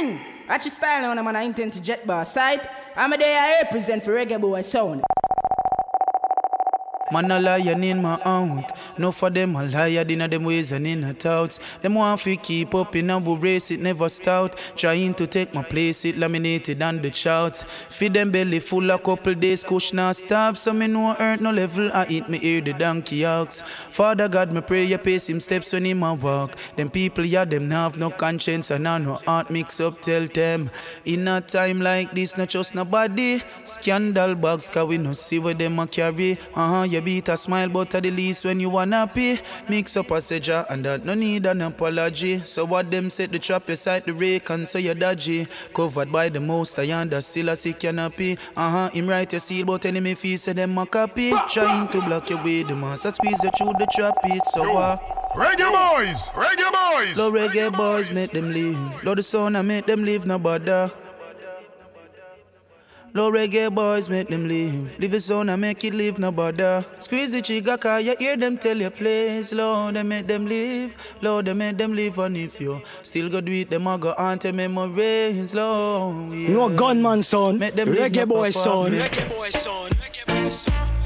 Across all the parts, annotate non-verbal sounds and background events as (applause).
Watch your style on, I'm an intense jet bar site. I'm a day I represent for reggae boy sound. Man a lion in my out. No for them a liar, dinner them ways and in a touts. Them want fi keep up in a race, it never stout. Trying to take my place, it laminated on the charts. Feed them belly full a couple days, kush now starve. So me no earn no level, I eat me ear the donkey ox. Father God, me pray you pace him steps when him a walk. Them people, yeah, them now have no conscience and I no heart mix up, tell them. In a time like this, not just nobody. Scandal bugs, cause we no see what them a carry. Uh-huh, yeah, beat a smile, but at the least when you unhappy, mix up a seja and that no need an apology. So what them set the trap beside the rake and so you're dodgy. Covered by the most I under still a sick canopy. Uh huh, him right your seal, but enemy fee say them a copy. Trying to block your way, the master squeeze you through the trap it. So uh, Reggae boys, reggae boys. Low reggae boys make them leave. Low the sun I make them leave no bother. Low reggae boys make them leave. Leave the sound and make it leave no bother. Squeeze the trigger car, you hear them tell you place. Lord, they make them leave. Lord, they make them leave. And if you still go do it, them a go haunt memories. Lord, yeah. No gunman son. Make them leave, Reggae no boy papa. son. Make- Reggae boy son. Reggae boy son.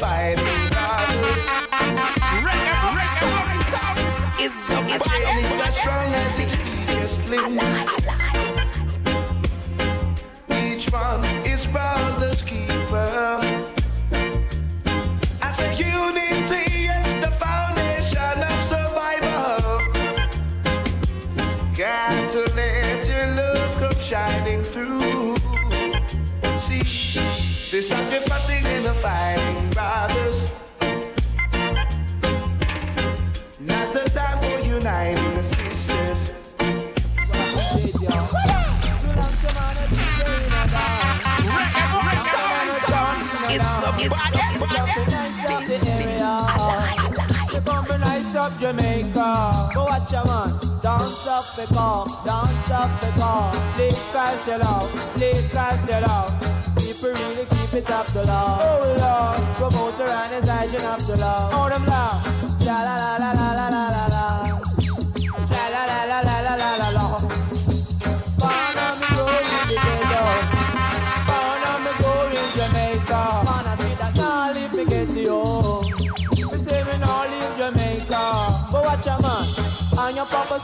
fight it out. It's the it's only the strongest, yes, please. Each one is brother's keeper. shining through. See, see stop the fussing and the fighting. Jamaica, go watch your man. Dance up the car, dance up the car. Live Christ your love, live Christ your love. People really keep it up to love. Oh Lord, promoter and his agent up to love. Oh them love, la la la la la la la la. La la la la la la la la.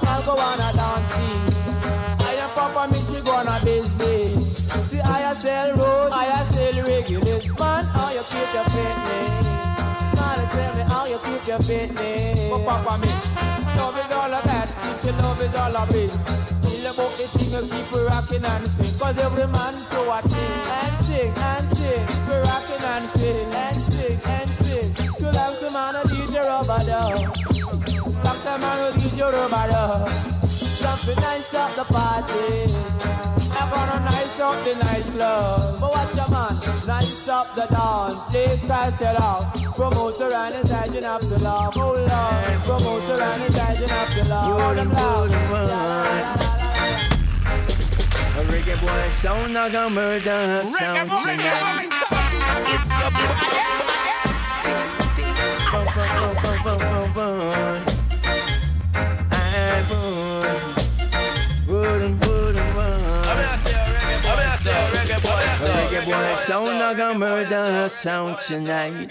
And your papa go on a dancing. And your papa make you go on a business. See, I a sell road, I a sell regulate. Man, how you keep your fitness? Man, tell me how you keep your fitness. But papa me, love is all about, teach you love is all about. About the thing you keep rocking and sing. Cause every man to a thing. And sing, and sing. We rocking and sing. And sing, and sing. To love to man a DJ rubber dub. Doctor man a DJ rubber dub. Jumping nice up the party. I'm gonna nice up the nightclub. But watch a man, nice up the dance. Play Christ it out. Promoter and his agent up the love. Oh Lord, promoter and his agent up the love. You Oh, them love. A reggae boy sound not gonna murder sound tonight. It's the Bum, bum, bum, bum, bum, bum. Reggae boy sound not gonna murder sound tonight.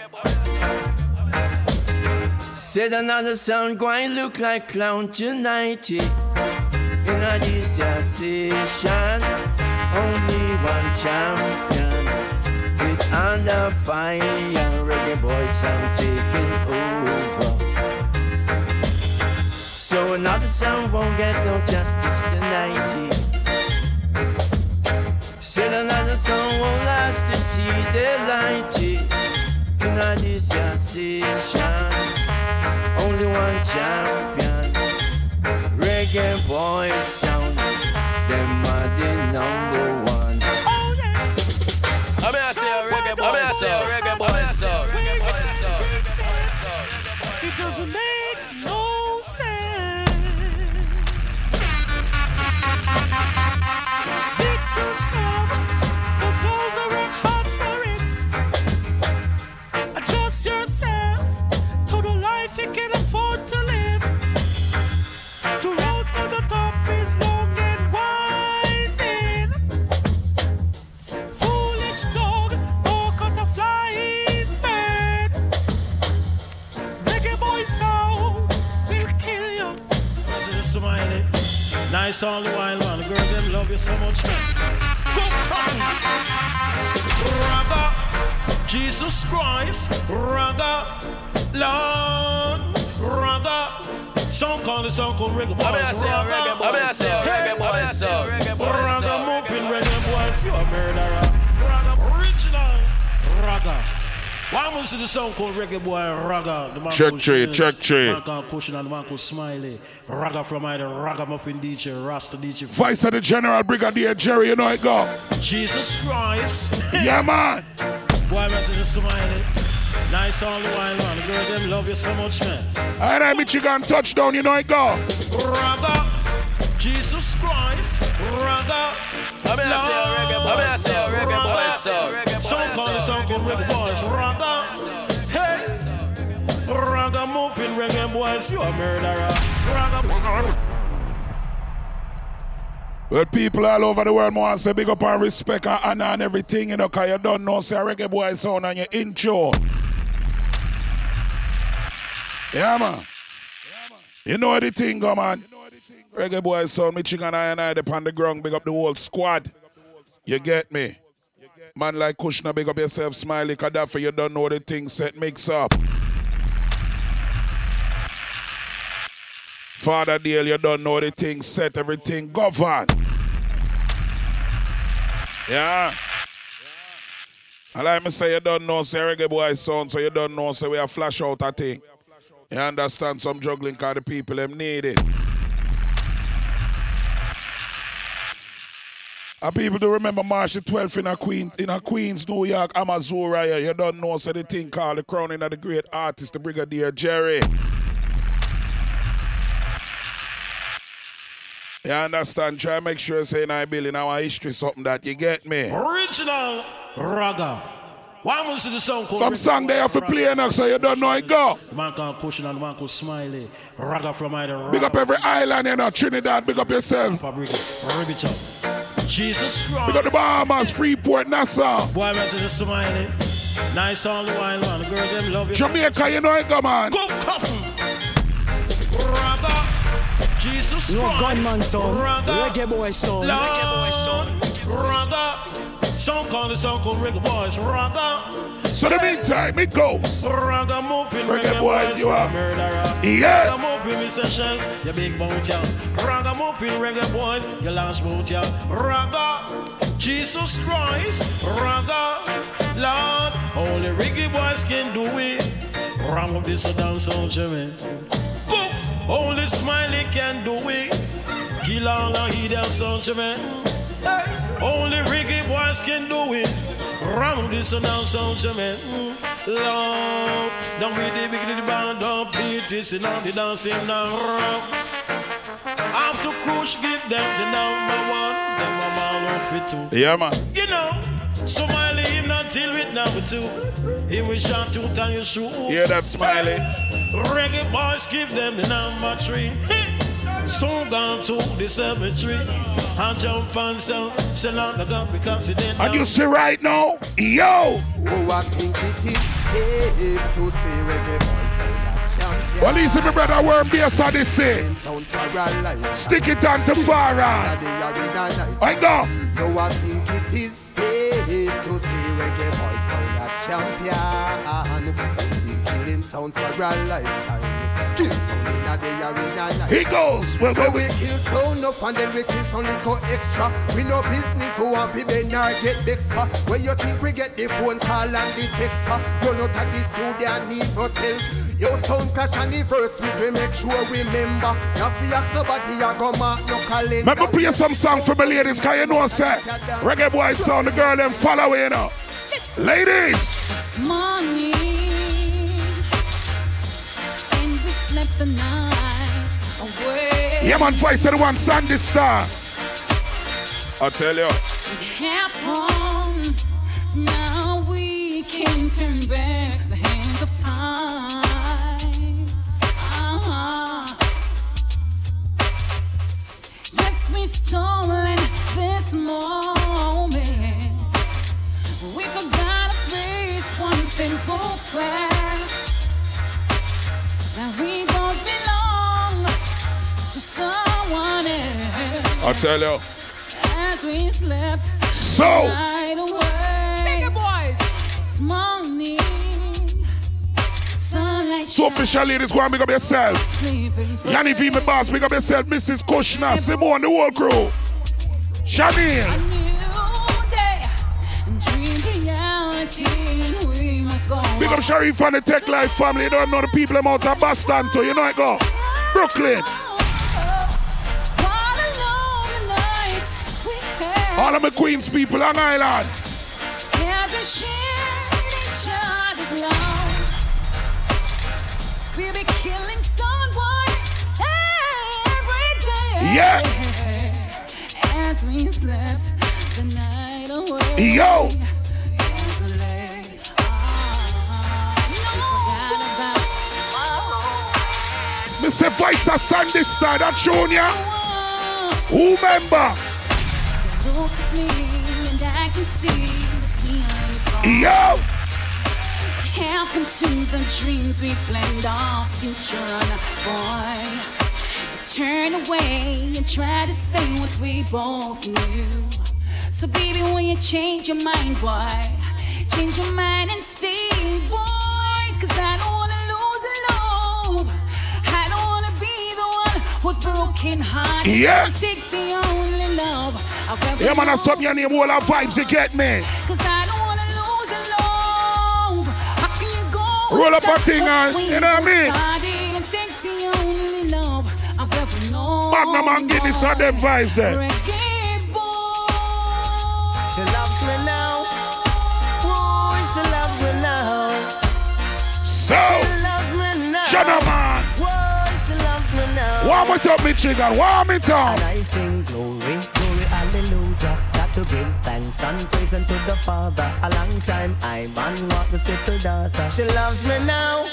Said another sound going look like clown tonight. Yeah. In a session, only one champion. It under fire, reggae boy sound taking over. So another sound won't get no justice tonight. yeah. Another song won't last to see the light. Una this sensation, only one champion. Reggae boy sound, them are the number one. Oh yes. I'm here to say reggae boy sound. I'm here to say reggae boy. Nice all the while, man. The girls them love you so much, man. Go. Raga, Jesus Christ, Raga, Lord, Raga. Song called the song called Reggae Boys. I mean, I say reggae boy, I mean, I say reggae boy, Hey, so, reggae boy, Raga moving reggae boys, you a murderer. Raga original, Raga. Why the song called Reggae Boy Raga? The man Check tree, check tree. The man called Cushion and the man called Smiley. Raga from either Ragamuffin DJ, Rasta DJ. Vice of the General Brigadier Jerry, you know it go. Jesus Christ. (laughs) Yeah, man. Boy, man, to the Smiley. Nice all the while, man. The girl them love you so much, man. And I Michigan touchdown, you know it go. Raga. Jesus Christ. Raga. I mean, I say a reggae boy, I mean, I say a reggae boy, Raga. so, reggae boy, Song called the so, song Reggae Boys. Raga. Hey. Raga moving reggae boys. You a murderer. Raga. Well, people all over the world want to say big up and respect and honor and everything, you know, because you don't know, say a reggae boy sound on your intro. Yeah, man. You know the thing, go, man. Reggae boy sound, Michigan I and I upon the ground, big up the whole squad. You get me? Man like Kushner, big up yourself, Smiley, Gaddafi, you don't know the thing, set mix up. Father Dale, you don't know the thing, set everything, govern. Yeah. And like me say, you don't know, say reggae boy sound, so you don't know, so we are flash out a thing. You understand some juggling cause the people them need it. And people do remember March the 12th in a Queens, in a Queens, New York, Amazura. here. You don't know, so the thing called the crowning of the great artist, the Brigadier Jerry. You understand? Try make sure saying I build in our history something that you get me. Original Raga. Why was the song called Some Reggae song they have to play now, so you don't know it go. The man called Cushion and the man called Smiley. Raga from either Big up every island, you know, Trinidad, big up yourself. Fabric. It up. Jesus Christ. Big up the Bahamas, Freeport, Nassau. Boy, man, to the Smiley. Eh? Nice all the while, man. The girls them love you. Jamaica, you know it go, man. Go coffin. Raga. Jesus No Christ. gunman son, Raga. reggae boy son, Lord. reggae boy son. Raga. Song called the song called Reggae Boys. Raga. So the meantime, it goes. Raga moving Reggae reggae, boys, boys, you are- murderer. Yeah. Raga moving Mr. Shells, you big boat ya. Raga moving reggae boys, you launch boat ya. Raga, Jesus Christ, Raga, Lord, only reggae boys can do it. Ram up this down sound, Jimmy. Poof, only Smiley can do it. Kill all the hidden sound, Jimmy. Hey, only reggae boys can do it. Ram this down sound, Jimmy. Lord, don't be the big the band up, beat this and on the dance team now. Rock. After Crush give them the number one, them a ball out for two. Yeah, man. You know, Somali him not deal with number two. He will shot two time your shoes. Hear that, Smiley? Reggae boys give them the number three. Soon gone to the cemetery. And jump and sell, sell out the gun because it didn't. And you see right now, yo. Oh, I think it is safe to say reggae boys are the champion. Well, listen, my brother, worm bass on this say. Sounds for. Stick it on to Farah. They are in a night. I go. Yo, I think it is safe to say reggae boys are the champion. It's been killing sounds for a lifetime. Kill sound in a day or in a night. He goes. Well, So well, we kill so enough and then we kill some little extra. We no business who have to bend or get extra. When you think we get the phone call and the text, run out of the studio and need to tell. Your sound clash and the verse we make sure we remember. Now fi ask nobody a go mark no calendar. Let me play some song for my ladies, cause you know, say, reggae boy sound, the girl them follow you know. Ladies, It's morning, and slept the night away. yeah man, voice of the one Sandy Star. I tell you, It happened. Now we can turn back the hands of time. Ah. Yes, we stolen this moment. We forgot to face one simple fact I tell you. As we slept So. the night away. Bigger boys. This morning, sunlight So official ladies, go and pick up yourself. Yanni V, my boss, pick up yourself. Mrs. Kushner, Simone, the whole crew. Janine. day. And dreams reality. Big up Sharif and the Tech Life family. You don't know the people them out of Boston. You know it go. Brooklyn. What a lonely night we had. All of my Queens people on Island. As we shared each other's love, we'll be killing someone every day. Yeah. As we slept the night away. Yo. No, Mr. Fights a Sunday star, that junior. Who member? Me Yo. Happen to the dreams we planned our future on, boy. Turn away and try to say what we both knew. So baby, when you change your mind, boy, change your mind and stay, boy. Cause I don't wanna broken hearted. Yeah. Take the only love I've ever Yeah, man, known. that's something your name, all our vibes, you get me. Cause I don't wanna lose the love. How can you go? Roll up a thing what uh, you know what I mean? started and take the only love I've ever known. Magnum and Guinness are them vibes there. Reggae boy. She loves me now. Ooh, she loves me now. So, She loves me now. shut up, man. Warm it up, me chicken. Warm it up. And I sing glory, glory, hallelujah. Got to give thanks and praise unto the Father. A long time I man want this little daughter. She loves me now.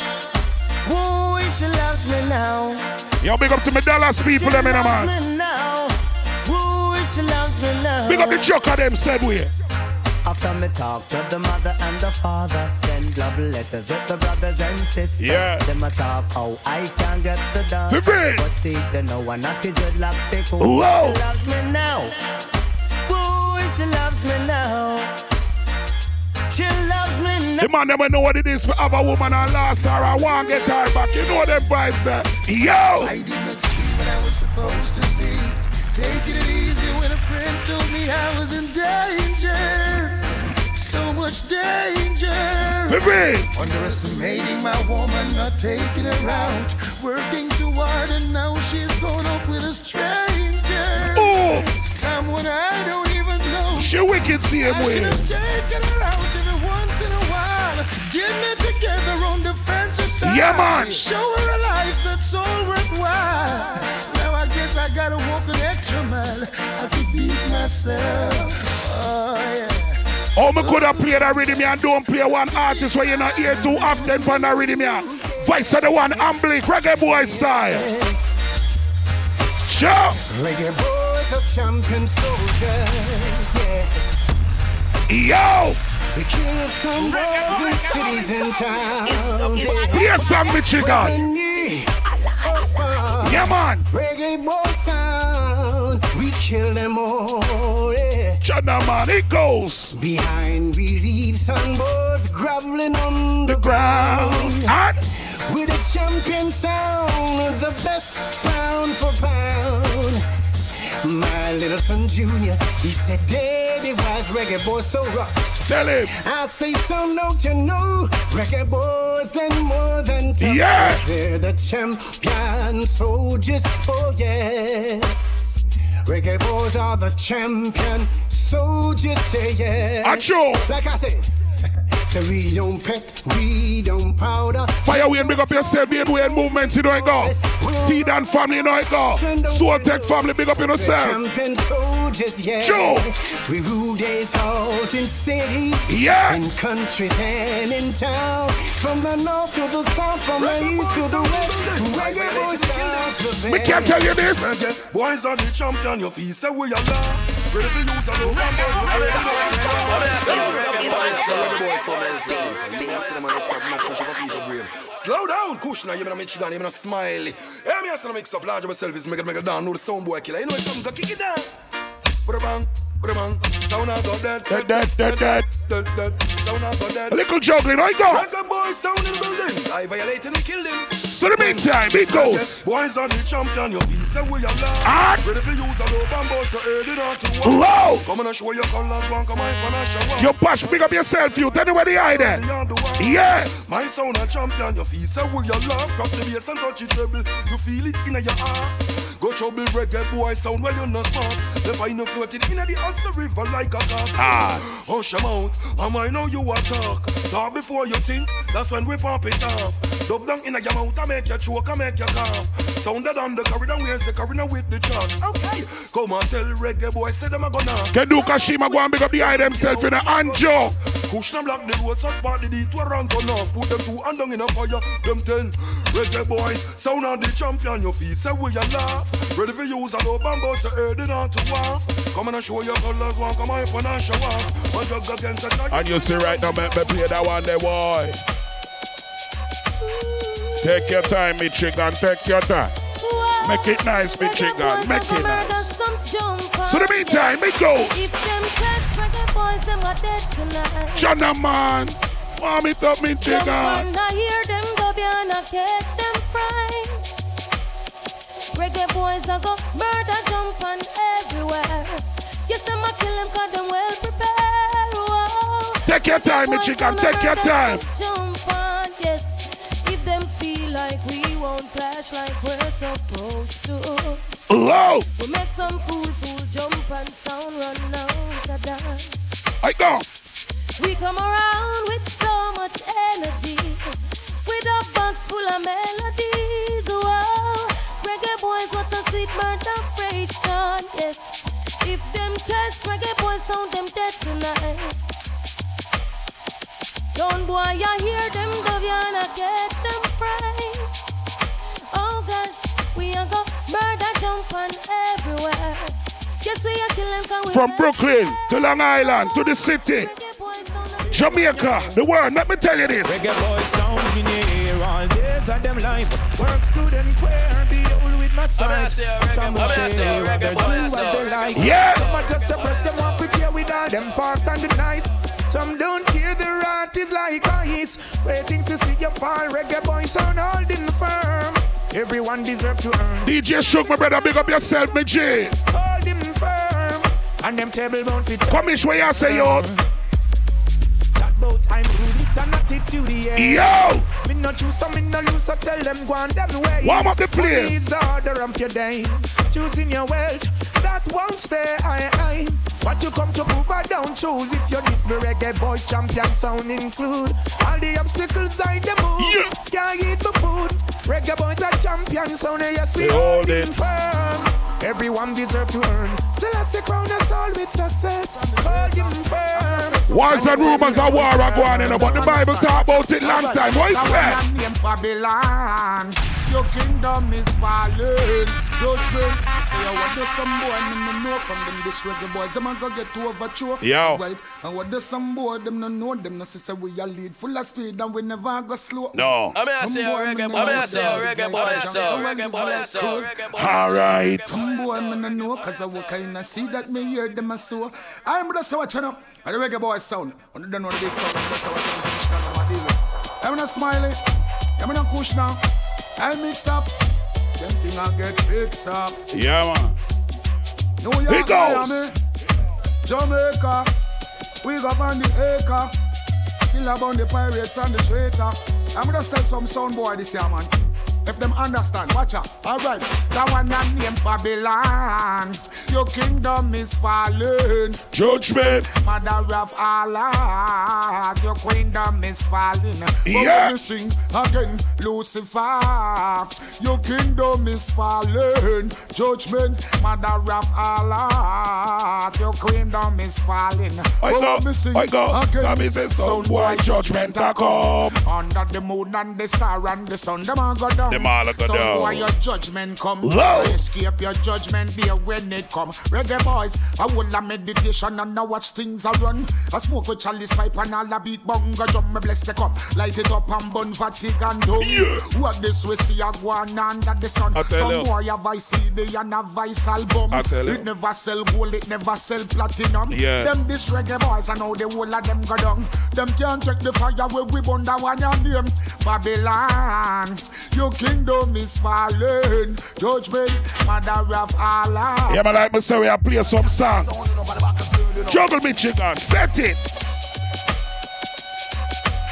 Ooh, she loves me now. Yo, big up to my Dallas people, them in a man. loves me now. Ooh, she loves me now. Big up the joker, them said we. After me talk to the mother and the father, send love letters with the brothers and sisters. Yeah. Them a talk how I can't get the For daughter. real. But see, they know I'm not the dreadlocks they cool. Whoa. She loves me now. Ooh, she loves me now. She loves me now. The man never know what it is for have a woman and lost her. I want get her back. You know them vibes there. Yo. I did not see what I was supposed to see. Taking it easy when a friend told me I was in danger. Much danger. Real. Underestimating my woman, not taking her out. Working too hard and now she's going off with a stranger. Oh. Someone I don't even know. She wicked same I way. should have taken her out every once in a while. Dinner together on the style. Yeah, man. Show her a life that's all worthwhile. Now I guess I gotta walk an extra mile. I could beat myself. Oh, yeah. Oh, me could have played a rhythm and don't play one artist where you're not here too often for the rhythm here. Vice of the one, Amblick, reggae boy style. Sure. Reggae boys are champion soldiers, yeah. Yo. We kill some boys in cities and towns. Here's some Michigan. Yeah, man. Reggae boy sound. We kill them all, yeah. Chana, man, it goes. Behind we leave some boys groveling on the ground. And with a champion sound, the best pound for pound. My little son Junior, he said, Daddy, why's reggae boy so rough? Tell him. I say, son, don't you know? Reggae boys been more than tough. Yeah. They're the champion soldiers, oh yeah. Reggae boys are the champion soldiers, say yeah. Acho. Like I said, (laughs) so we don't pet, we don't powder. Fire way and big up yourself, be way and movement, you know it go. T Dan family, you know it go. Soul Tech family, big up yourself. Champion soldiers, yeah. Joe. We rule days halls in city. Yeah. In countries and in town. From the north to the south, from the east to the west. Reggae boys sounds the We can't tell you this. Reggae boys are the champion, your feet say we are love. Ready for use a low bamboo, so I'm early here, not I'm here, to I'm here, walk. I'm here, You want to see them on the stop, not push up a piece of brain. Slow down, Kushna, you mean Michigan, you mean smiley. Hey, me ask you to mix up large of myself, is make it make it down, know the sound boy killer. You know it's something to kick it down. Put a bang, put a bang, sound go dead, Dead, dead, dead, dead. dead, dead, sound go dead. A little juggling, I go. Reggae boy sound in the building. I violated and him. So the meantime, it goes. Boys are the champion, your feet say we are love. Ah. Ready for use a low bamboo, so early not to. Come and show your colors, one come on, come and show up. You push, pick up yourself, you. Tell me where the eye there. Yeah. My sound a champion, your feet say we are love. Cross the bass and touch it treble, you feel it in your heart. Go trouble reggae boy sound well you're not smart. The find you floating in the Hudson River like a cock. Ah. Hush your mouth, and I know you are talk. Talk before you think, that's when we pump it off. Dub down in your mouth, I make you choke, I make you cough. Sounded on the corridor, where's the corridor with the chat? Okay, come on, tell reggae boy, say them a gonna. Can do Kashima go and pick up the eye themself in a Anjo. Kushna block the road, so spot the detour and turn off. Put them two and down in a fire, them ten. Reggae boys, sound on the champion, your feet say we a laugh. Ready for use a low bamboo, so early on to waff. Come on and show your colors, one come on and show off. One jug against a And you see right now, make me play that one there, boy. Take your time, me chicken, take your time. Make it nice, me chicken, make it nice. So the meantime, me go. If them test reggae boys, them are dead tonight. Jana man, warm it up, me Jump chicken. And I hear them go beyond, I catch them frying. Reggae boys I go murder, jump on everywhere. Yes, them a kill them cause them well prepared. Whoa. Take your time, me Boys chicken, take your time. Jump on, yes. If them feel like we won't clash like we're supposed to. Low. We make some fool fool jump and sound run out of dance. I go. We come around with so much energy, with a box full of melodies. Whoa, reggae boys, what a sweet vibration. Yes, if them test reggae boys sound them dead tonight. Sound boy, I hear them dove and I catch them fried. Oh gosh, we are go murder jump on everywhere. Yes, we are killing for we From Brooklyn to Long Island to the city, Jamaica, the world. Let me tell you this. Reggae boys sound in all days of them life. Works good and queer, be old with my side. Some will say what they do what they like. Yeah. Some are just suppress them off with here with all them fork and the knife. Some don't hear the rat is like ice. Waiting to see you fall. Reggae boys sound holding firm. Everyone deserve to earn. DJ Shook, my brother, big up yourself, me G. Hold him firm. And them table won't fit. Come in, where you say, yo. That boat I'm rude with an attitude, yeah. Yo! Me not choose, so me no lose, so tell them go on them way. Warm up the place. Is the order of your day. Choosing your wealth, that won't stay. I, I. What you come to prove, I don't choose. If you're this reggae boys champion sound include all the obstacles I the move. Yeah. Can't eat my food. Reggae boys are champion sound, and yes we They hold holding it. firm. Everyone deserve to earn. Celeste crown us all with success. Holding firm. Wars and rumors of war are going on, but the Bible talk about it long time. What is that? name Babylon. Your kingdom is falling. Judgment. Say I want to some boy, me no know from them this reggae boys. Them a go get to overthrow. Yo. Right. And what does some boy, them no know them no say we a lead full of speed and we never go slow. No. I mean, I Some say a boy, me reggae no boy, I mean, I know say a them. reggae boy, Right. so Some reggae boy, boy, like so cruise. reggae boy. All right. Some boy me no know cause I work kind of see that me hear them a so. I'm just watching up. And the reggae boy sound. When you don't know the big sound, I'm just watching this and this kind of deal with. I'm not smiling. I'm not push now. I mix up. Them thing I get fixed up. Yeah, man. New York, It goes. Miami, Jamaica. We go on the acre. Still about the pirates and the traitor. I'm gonna tell some sound boy this year, man. If them understand, watch out. Alright, that one that name Babylon. Your kingdom is falling. Judgment. Mother of Allah, your kingdom is falling. But Yeah. when you sing again, Lucifer, your kingdom is falling. Judgment, Mother of Allah, your kingdom is falling. I But go, I go. again, That means it's some boy judgment a come. Under the moon and the star and the sun, them a go down. Them all a go Some down. your judgment come. Whoa. Escape your judgment there when it come. Reggae boys, I will a meditation and I watch things I run. I smoke with Charlie's pipe and all a beat bongo drum. Me bless the cup, light it up and burn fatigue and doom. What this we see a go on under the sun. Some you. boy have I CD and a vice album. I you. It never sell gold, it never sell platinum. Yeah. Them this reggae boys and how the whole of them go down. Them can't take the fire where we burn the one your name. Babylon, your kingdom is fallen. Judgment, mother of Allah. Yeah, man, like me say, we a play some song. Juggle Michigan, set it.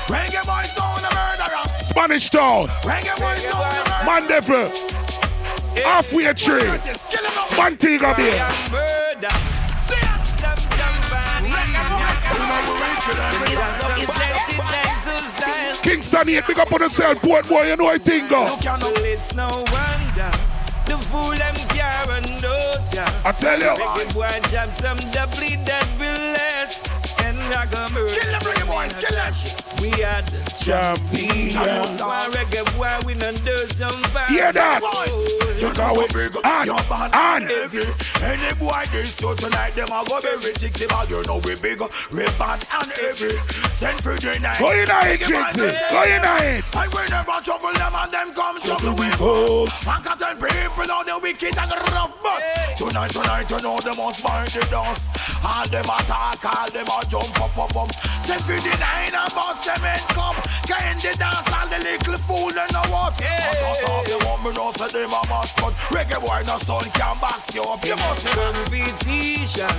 Reggae boys down the murderer. Spanish Town, Reggae boys down the Mandeville, Halfway Tree, Montego Bay. Kingston here, big up on yourself, boy, boy, you know I think go. It's no wonder the fool them care no time. I tell you. Reggae boy jam some doubly that will less. And I go murder. Kill them reggae boys, kill them. We are the champions. Why reggae boy we done do some fire. Hear that? You know we big On, your band on. heavy. Any boy this so tonight them a go very sexy ball. You know we big, red band and heavy. Send for the night. Go in it, Jitsi. Go in it. I will never trouble them and them come trouble with us. us. One can tell people all the wicked and rough, but tonight, tonight, you know they must find the dance. All them attack, all them a jump up, up, up. Send for the nine and bust them head come. Get in the dance, all the little fool and know what. I just off the one, me know say them a mask, but reggae boy no son can box you up. You must be competition.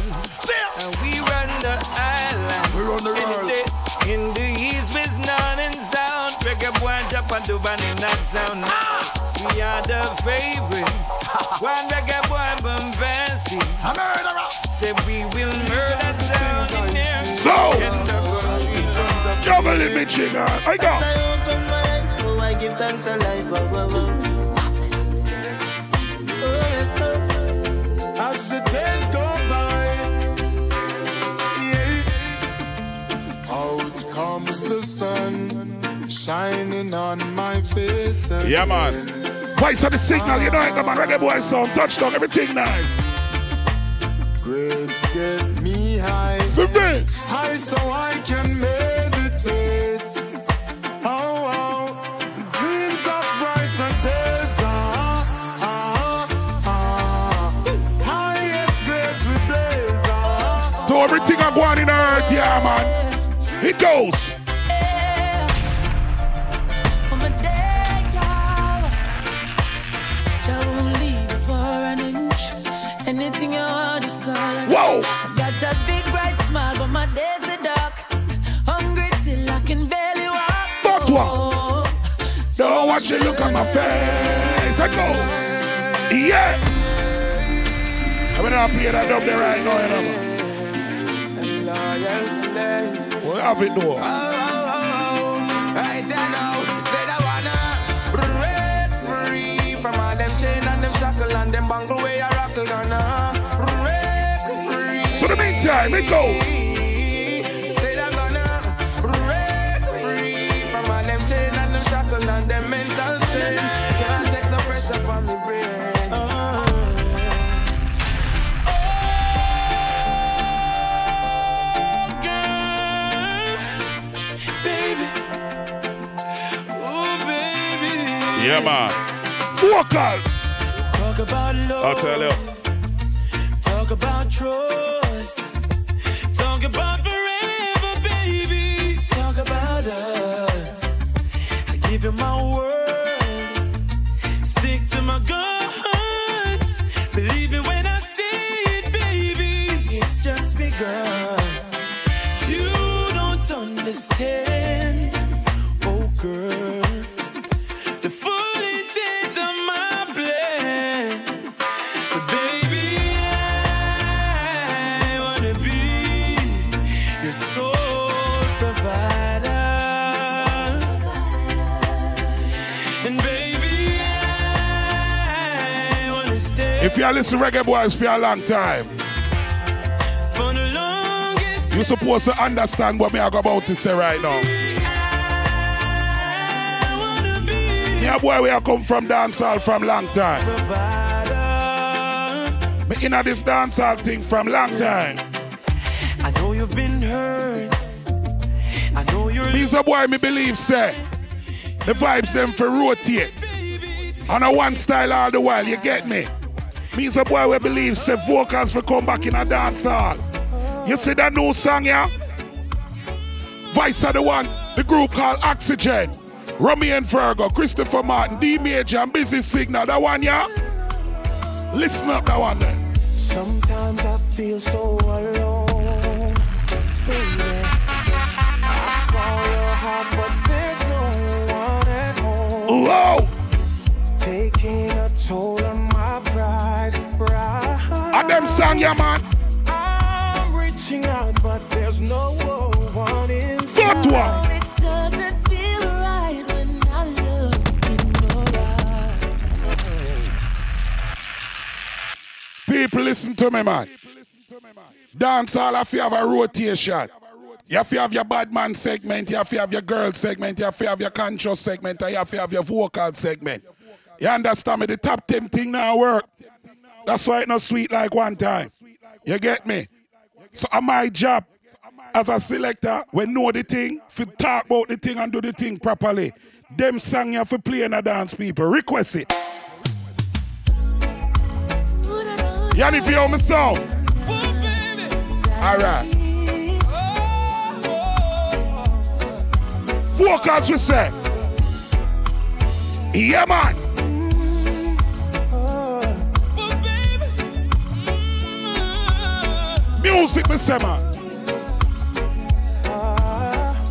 And we run the island. We run the world. In the, in east with none and sound. Reggae boy jump and do in that sound. Ah! We are the favorite. (laughs) One reggae of Juggle in Michigan. I go. As I open my eyes, oh, I give thanks to life above us. Oh. As the days go by, yeah. Out comes the sun, shining on my face. Yeah, man. Voice of the signal, you know it, come on, reggae boy sound, touchdown, everything nice. Grades get me high, For me. high so I can meditate. Everything I on in earth, yeah, man. It goes. Watch you look at my face. I go. Yeah. I'm gonna play that up there right now, you know. We have it though. Oh, oh, oh, right now, said I wanna break free from all them chain and them shackle and them bungle where you rockle gonna uh, break free. So the meantime, it goes. Yeah, man. Vocals. Talk about love. I'll tell you. Talk about trust. Talk about forever, baby. Talk about us. I give you my word. You listen reggae boys for a long time, for the longest. you're supposed to understand what me are about to say right now. I Me boy we I come from dancehall from long time. Me inna this dancehall thing from long time. I know you've been hurt. I know you're. Me's a boy me believe say the vibes them for rotate. On a one style all the while, you get me? Me's a boy we believe say vocals for come back in a dancehall. You see that new song, yeah? Vice of the one, the group called Oxygen. Romain Virgo, Christopher Martin, D Major, and Busy Signal. That one, yeah? Listen up, that one there. Sometimes I feel so alone. Baby, pride. Them song, yeah, man. I'm reaching out, but there's no one inside. That one. It doesn't feel right when I look in your eyes. People, listen to me, man. Dance all have to have a rotation. You have to have your bad man segment, you have to have your girl segment, you have to have your conscious segment, you have to have your vocal segment. You understand me? The top 10 thing now work. That's why it's not sweet like one time. You get me? So uh, my job as a selector, we know the thing, fi talk about the thing and do the thing properly. Them song you have to play in a dance, people. Request it. Yanni, if you hear me song. All right. Vocals we say. Yeah, man. Music, say, man.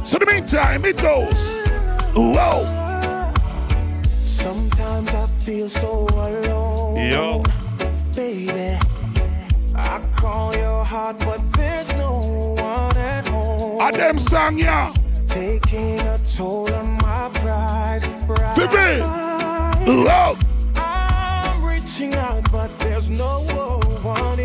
So the meantime, it goes. Whoa. Sometimes I feel so alone. Yo. Baby, I call your heart, but there's no one at home. A them song, yeah. Taking a toll on my pride. Phoebe. Whoa. I'm reaching out, but there's no one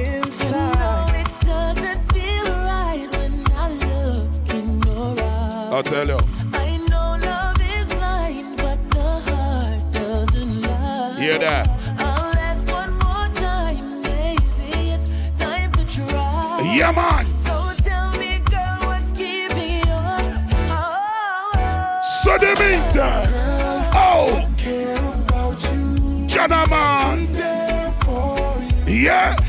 I'll tell you. I know love is blind, but the heart doesn't lie. Hear that? I'll ask one more time, maybe it's time to try. Yeah, man. So tell me, girl, what's keeping you up? So the meantime. Oh. Yeah.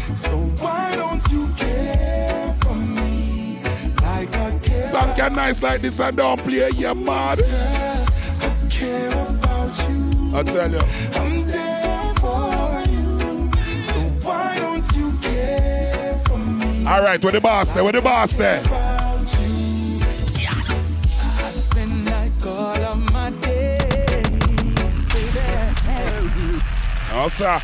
Song can nice like this and don't play, you mad. I care about you. I tell you. I'm there for you. So why don't you care for me? All right, where the boss there? Where the boss there? About you. I spend like all of my days, baby. No, sir.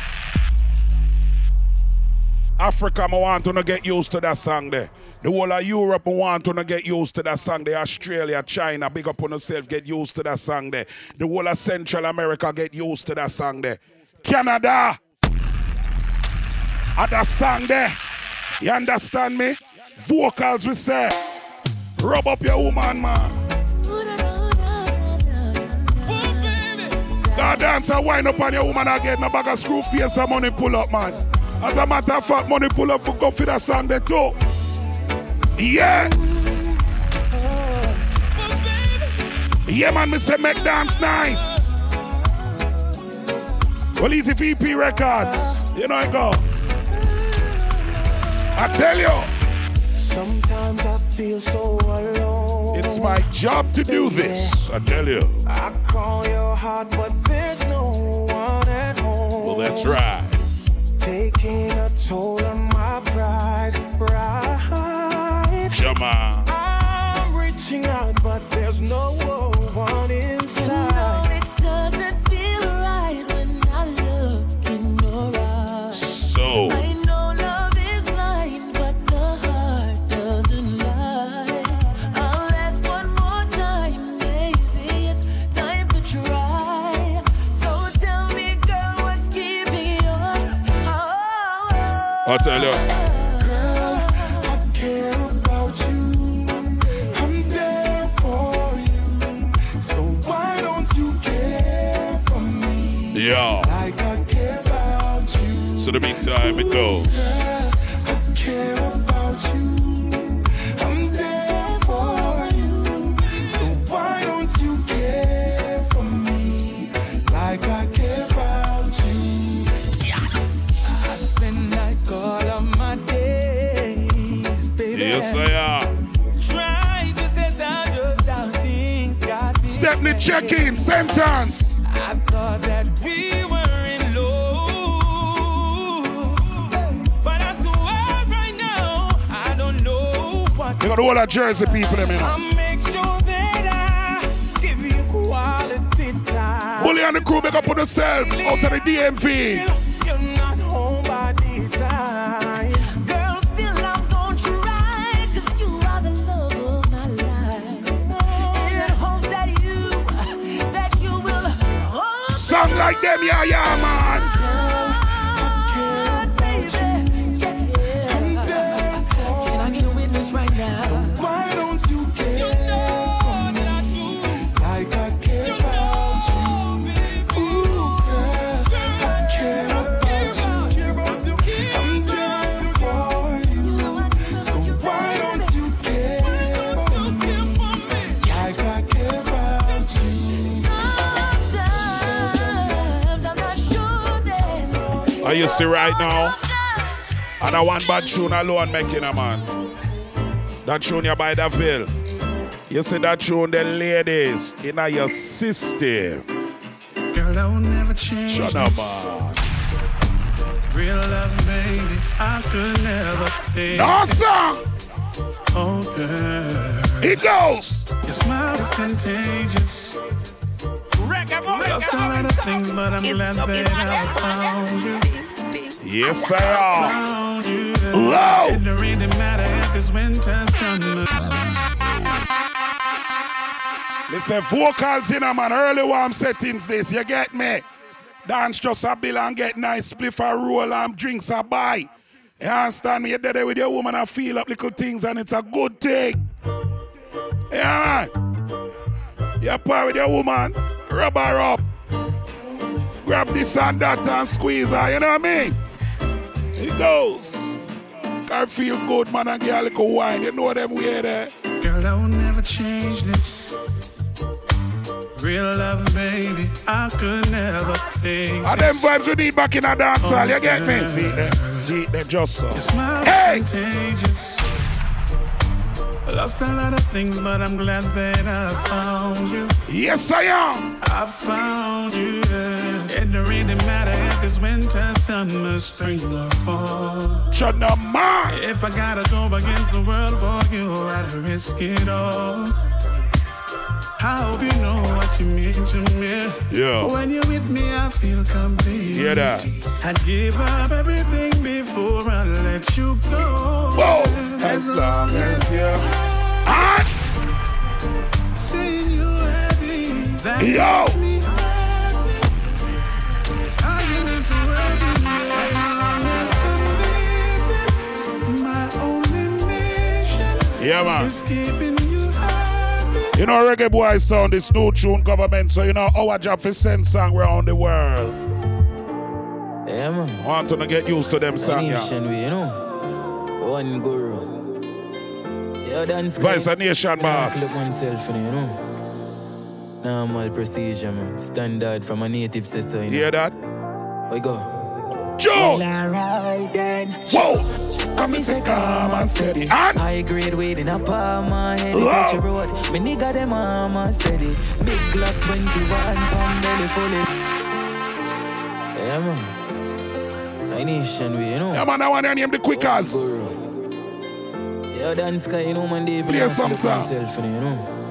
Africa, I want to get used to that song there. The whole of Europe, want to get used to that song there. Australia, China, big up on yourself, get used to that song there. The whole of Central America, get used to that song there. Canada, at that song there. You understand me? Vocals, we say. Rub up your woman, man. God dance and wind up on your woman again. No bag of screw face and money pull up, man. As a matter of fact, money pull up for go for that song there too. Yeah. Yeah, man, me say make dance nice. Well, easy EP records. You know I go. I tell you. Sometimes I feel so alone. It's my job to do this. I tell you. I call your heart, but there's no one at home. Well, that's right. Taking a toll on my pride. pride. Come on. I'm reaching out, but there's no one inside. No, it doesn't feel right when I look in your eyes. So. I know love is blind, but the heart doesn't lie. I'll ask one more time, maybe it's time to try. So tell me, girl, what's keeping you up? Oh, oh, oh. I tell you. Just how things got this Stepney check in, sentence. I thought got all that Jersey people, them, you know. I'll make sure that I give you quality time. Bully and the crew, make up on yourself out of the DMV. You're not home by design. Girl, still I'm gonna try, 'cause you are the love of my life. In hopes that you, that you will Song like them, yeah, yeah, man. You see right now? And a one bad tune alone making a man. That tune you by the veil. You see that tune, the ladies in a your system. Girl, I will never change. Shut up, this. man. Real love, baby, I could never fake. No song. Oh, girl. It goes. Your smile is contagious. Lost a lot of things, but I'm glad that I found you. Yes, I am. Found you. Low. It don't really matter if it's winter, summer. Listen, vocals in a man, early warm settings this, you get me? Dance just a bill and get nice spliff a roll and drinks a buy. You understand me? You're there with your woman and feel up little things and it's a good thing. Yeah, man. You par with your woman, rub her up. Grab this and that and squeeze her, you know what I mean? It goes. Can feel good, man, and get a little wine. You know what them way there. Girl, I will never change this. Real love, baby, I could never fake. And them vibes we need back in a dance hall, you get me? See them, see them just so. Hey! contagious. Lost a lot of things, but I'm glad that I found you. Yes, I am. I found you. It don't really matter if it's winter, summer, spring, or fall. Shut up, man. If I gotta go against the world for you, I'd risk it all. I hope you know what you mean to me. Yeah. When you're with me, I feel complete. Hear that? I'd give up everything before I let you go. Whoa. As long as you're seeing you happy, that Yo. Yeah, man. is keeping you happy. You know, reggae boy sound is no tune government, so you know our job for send song around the world. Yeah, man. Want to get used to them song, yeah. Nation, we, you know. One guru. Yo, dance Vice a nation boss. Look myself, you know. Normal procedure, man. Standard from a native sister, you know. Hear that? We go. Joe! Well, alright then. Whoa! Come and say calm and steady. High grade weed in a palm, my head touch a road. Me nigga them arm and steady. Big Glock 21, pump belly fully. Yeah, man. I nation we, you know. Yeah, man, I want to name the quickers. Oh, Yo, dance guy, you know, man, Dave. Play some song. you know.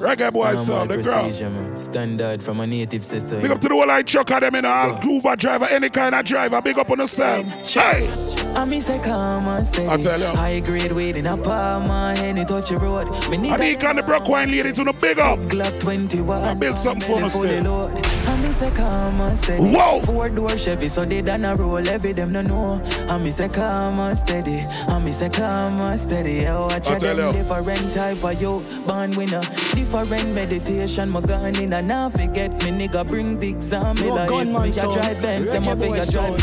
Reggae boy sound, the ground. man. Standard from a native sister. Big up to the whole light trucker, them in all Uber driver, any kind of driver. Big up on yourself. Hey! I miss a calm and steady. I tell you. High grade weed in a palm, my head touch a road. Me nigga And he can the broke wine ladies on the big up. Glock 21. I build something for belly us there. I miss a calm and steady. Whoa. Four door Chevy, so they done a roll. Every them no know. I miss a calm and steady. I miss a calm and steady. Yo, watch I a tell them you. different type of yo. Born winner. Different meditation. My gun in and now forget me nigga bring big zombie Yo, life. gunman Me a sound. drive Benz, them a figure drive sound.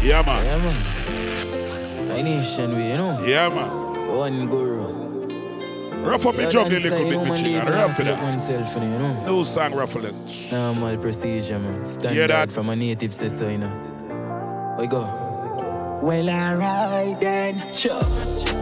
A. Yeah, man. Yeah, man. My nation, we, you know. Yeah, man. One guru. Rough up Yo, your juggling dance little bit, you me man, chin, live and rough life it up. oneself, you know. No song ruffle it. Normal procedure, man. Standard that? from a native so, you know. We go. Well, alright then. Sure.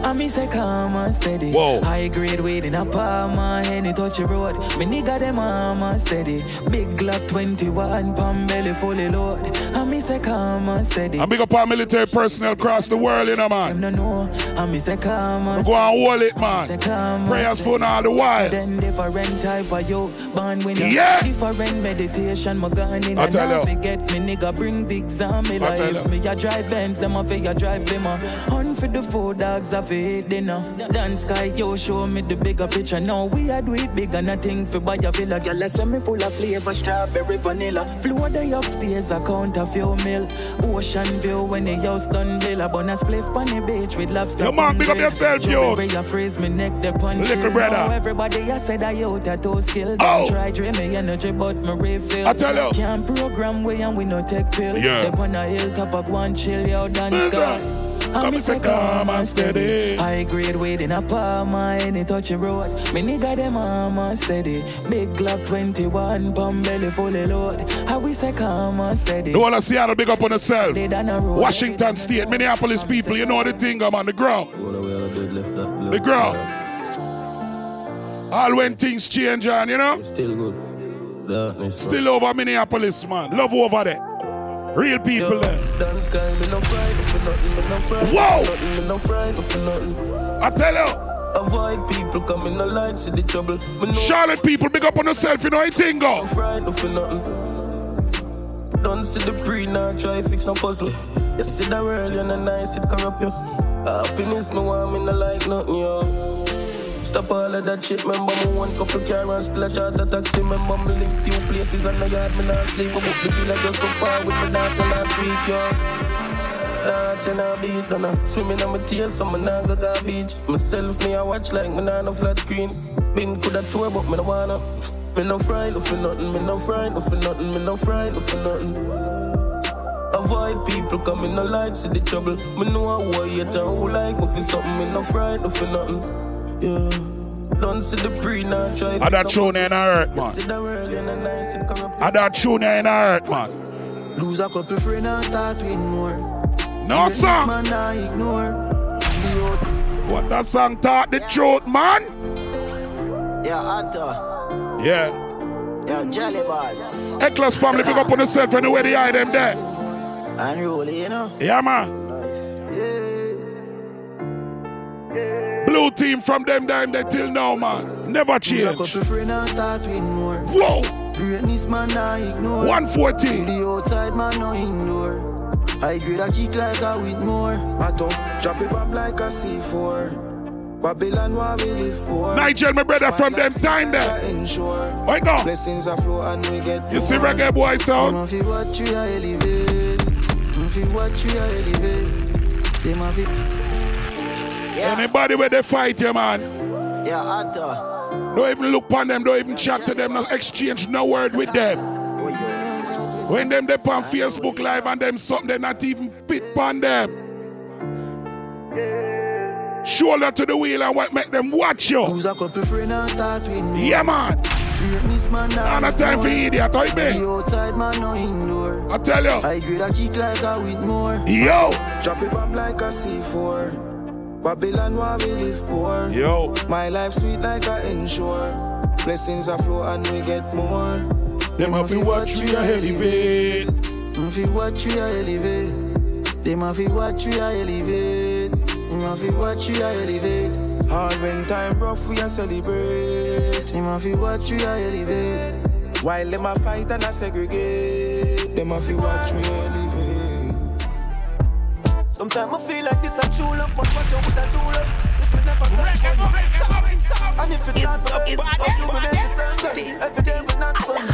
I miss say calm and steady. Whoa. High grade weed in a palm any touch road. Me nigga them arm and steady. Big Glock 21, palm belly fully load. I miss say calm and steady. I big up our military personnel across the world, you know, man. Them no know. I miss say calm and Go and hold it, man. Prayers for steady. all the while. Then different type of yo, born winner. Yeah. Different meditation, my gun in I tell you. forget me nigga bring big zam me I tell life. you. Me a drive Benz, them a fi a drive Bimmer. Uh. Hunt for the four dogs, I fi eat dinner. Dance sky, yo, show me the bigger picture. Now we a do it big and a thing for buy a villa. Girl, I send me full of flavor, strawberry, vanilla. Floor the upstairs, I count a few mil. Ocean view when the house done bill. I bun a spliff on the beach with lobster. Yo, man, big up yourself, yo. I freeze me neck, the punch. Little brother. Now everybody I said I yo tattoo skill. Oh. Don't try drain me energy, but me refill. I tell you. Can't program way and we no take pill. Yeah. Step on a hilltop, I go and chill, yo, dance Listen. guy. Come and say calm and steady. High grade weed in a palm, any touch a road. Me nigga them arm and steady. Big Glock 21, pump belly fully load. How we say calm and steady. The whole of Seattle, big up on yourself. They done a road. Washington State, Minneapolis people, you know the thing, I'm on the ground. The ground. All when things change, on, you know? Still good. Still over Minneapolis, man. Love over there. Real people there. Dance guy, me no for nothing, me no frightened Whoa! for nothing, me no for nothing. I tell you. Avoid people coming no like see the trouble. Me no Charlotte people, big up on yourself, you know the thing, go. for nothing. Don't see the pre now try fix no puzzle. You see the world you no nice it corrupt you. Happiness me want me no like nothing yo. Stop all of that shit, remember me one couple car and still a charter taxi Remember me live few places and I yard, me not sleep I book the villa just for far with my daughter last week, yo Heart and a beat and a swimming on my tail so me nah go to beach Myself me I watch like me nah no flat screen Been coulda tour but me no wanna Me no frightened for nothing, me no frightened for nothing, me no frightened for nothing Avoid people coming no like see the trouble. Me know a warrior and who like me for something. Me no frightened for nothing. Yeah. Don't see the pre now try. I that tune in a hurt, man. See the world in a nice and corrupt. I that tune in a hurt, man. Lose a couple friends and start with more. No, This sir. Man, I ignore. What that song talk the truth, man? Yeah, Atta. Uh. Yeah. Yeah, Jelly Bars. Eckler's family, big up on yourself anyway, the eye them there. Unruly, you know. Yeah, man. Blue team from them time they till now, man. Never Lose a change. couple friends and start with more. Whoa. Greatness man I ignore. 114. The outside man no indoor. I grade a kick like a with more. I don't drop it up like a C4. Babylon where we live poor. Nigel, my brother, from them time there. Ensure. Wake up. Blessings are flow and we get You see more. reggae boy sound? Them a fi watch we a elevate. Them fi watch we a elevate. Them a fi. Anybody where they fight you, man. Yeah, Atta. Don't even look upon them, don't even chat to them, no exchange no word with them. When them they on Facebook Live and them something, they not even pit on them. Shoulder to the wheel and what make them watch you. Lose a couple friends and start with me. Yeah, man. Greatness man Not a time for idiot, how you The mean? outside man no indoor. I tell you. I grade a kick like a with more. Yo. Drop it up like a C4. Babylon where we live poor. Yo. My life sweet like a ensure. Blessings are flow and we get more. Them have to watch we a elevate. Them fi watch we a elevate. Them a fi watch we a elevate. Them a fi watch we a elevate. Hard when time rough we a celebrate. Them a fi watch we a elevate. While them a fight and a segregate. Them a fi watch we elevate. Sometimes I feel like this a true love, but what you woulda do love if we never stop funny. And if it's not for it's you will never send Every day we not sunny.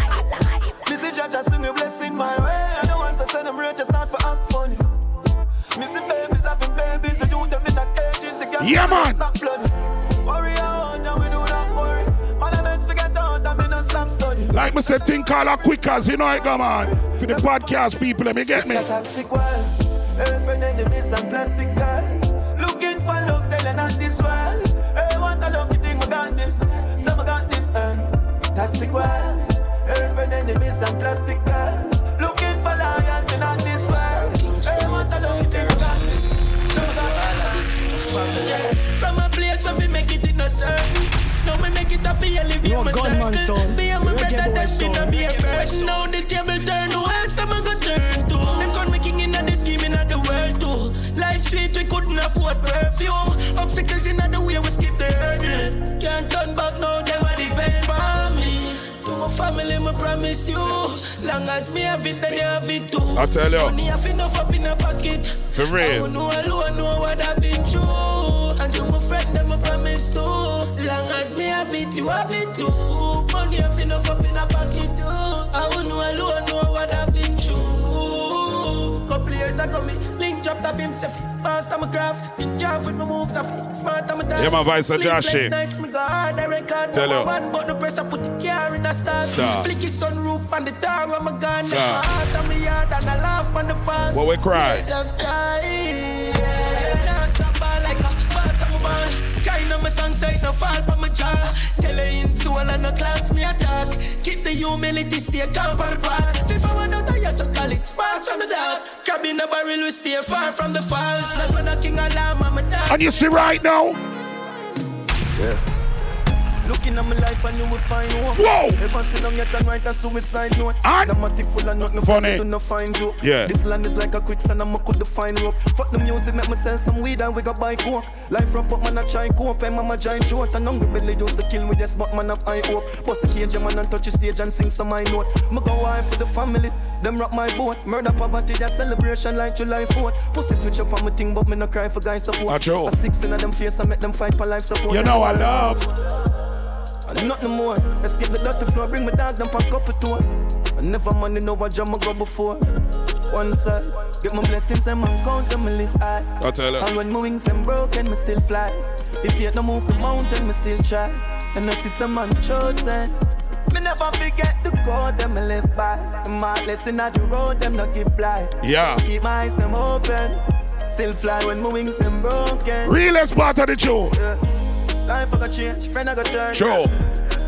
Missy Judge, I swing a blessing my way. I don't want to celebrate, it's not for act funny. Missy babies having babies, they do them in that ages. The girls Yeah, man. Stop blood. Worry on, yeah, we do not worry. Man, I meant to get out, I mean, not stop study. Like me say, think call her quick as you know it, come on. For the podcast people, let me get me. It's a toxic world. Plastic girl. Looking for love, telling us this world. Hey, want a love, you think we got this? So we got this, uh, toxic world. Every enemies and plastic girls. Looking for loyalty, not this world. Hey, want a love, you think we got this? So we got this. From a place where we make it in a circle. Now we make it a feel elevate No my gunman circle. sound. Me and my Reggae brother boy them sound. in a be a Reggae boy bird. sound. Now the family, me promise you. Long as me have it, then you have it too. I tell you. Money have enough up in a pocket. For real. I know alone know what I've been through. And to my friend, them I promise too. Long as me have it, you have it too. Money have enough up in a pocket too. I know alone know what I've been through. Couple years ago, me dropped up himself. Past time I graph, big job with my moves off it. Smart time I dance. Yeah, my vice, Sleepless Joshy. nights, me go hard, I record. Tell I. One but the press, I put the car in a start. Flicky sunroof on the tar when my gun. My heart on me yard and I laugh on the fast. What we cry? Time, yeah. Now stop like a boss of a ball. Kind of my song side, no fall from my jaw. Tell her in soul and no clouds me attack. Keep the humility, stay calm for the path. If I want to die, so call it sparks on the dark. Crab in the barrel, we stay far from the falls. Not when a king alarm, I'm a dog. And you see right now, Yeah. Looking at my life and you will find hope. Whoa! Ever sit down yet and write a suicide note. And? Dramatic full of nothing Funny. do no find joke. Yeah. This land is like a quicksand and I could find rope. Fuck the music, make me sell some weed and we got buy coke. Life rough but man I try cope and mama giant short. And hungry belly used to kill me just but man have high hope. Bust the cage man and touch the stage and sing some high note. Me go wife for the family, them rock my boat. Murder poverty, their celebration like July 4th. Pussy switch up on my thing but me no cry for guys support. True. A 16 of them face I make them fight for life support. you know I love. And nothing more. Let's get the dirty floor, bring me down, them pack up a tour. I never money, know what jam I go before. One side, get my blessings and my count them, me live high. I tell you. And when my wings them broken, me still fly. If yet no move the mountain, me still try. And I see some man chosen, me never forget the code them me live by. My lesson at the road, them not give fly. Yeah. Keep my eyes them open. Still fly when my wings them broken. Realest part of the show. Yeah. Life I got change, friend I got turn. Show.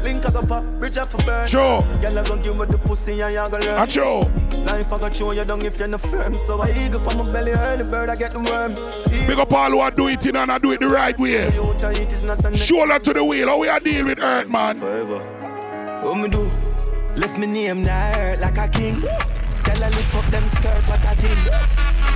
Link I got pop, bridge up for burn. Sure. Girl I gon' give me the pussy and you gon' learn. And show. Life I got show you down if you're not firm. So I eagle on my belly, early bird I get the worm. Big up all who are do it in and I do it the right way. Youth and it is not a Shoulder to the wheel, how we are deal with Earth, man. Forever. What me do? Left me name now hurt like a king. Tell her lift up them skirt, what a thing.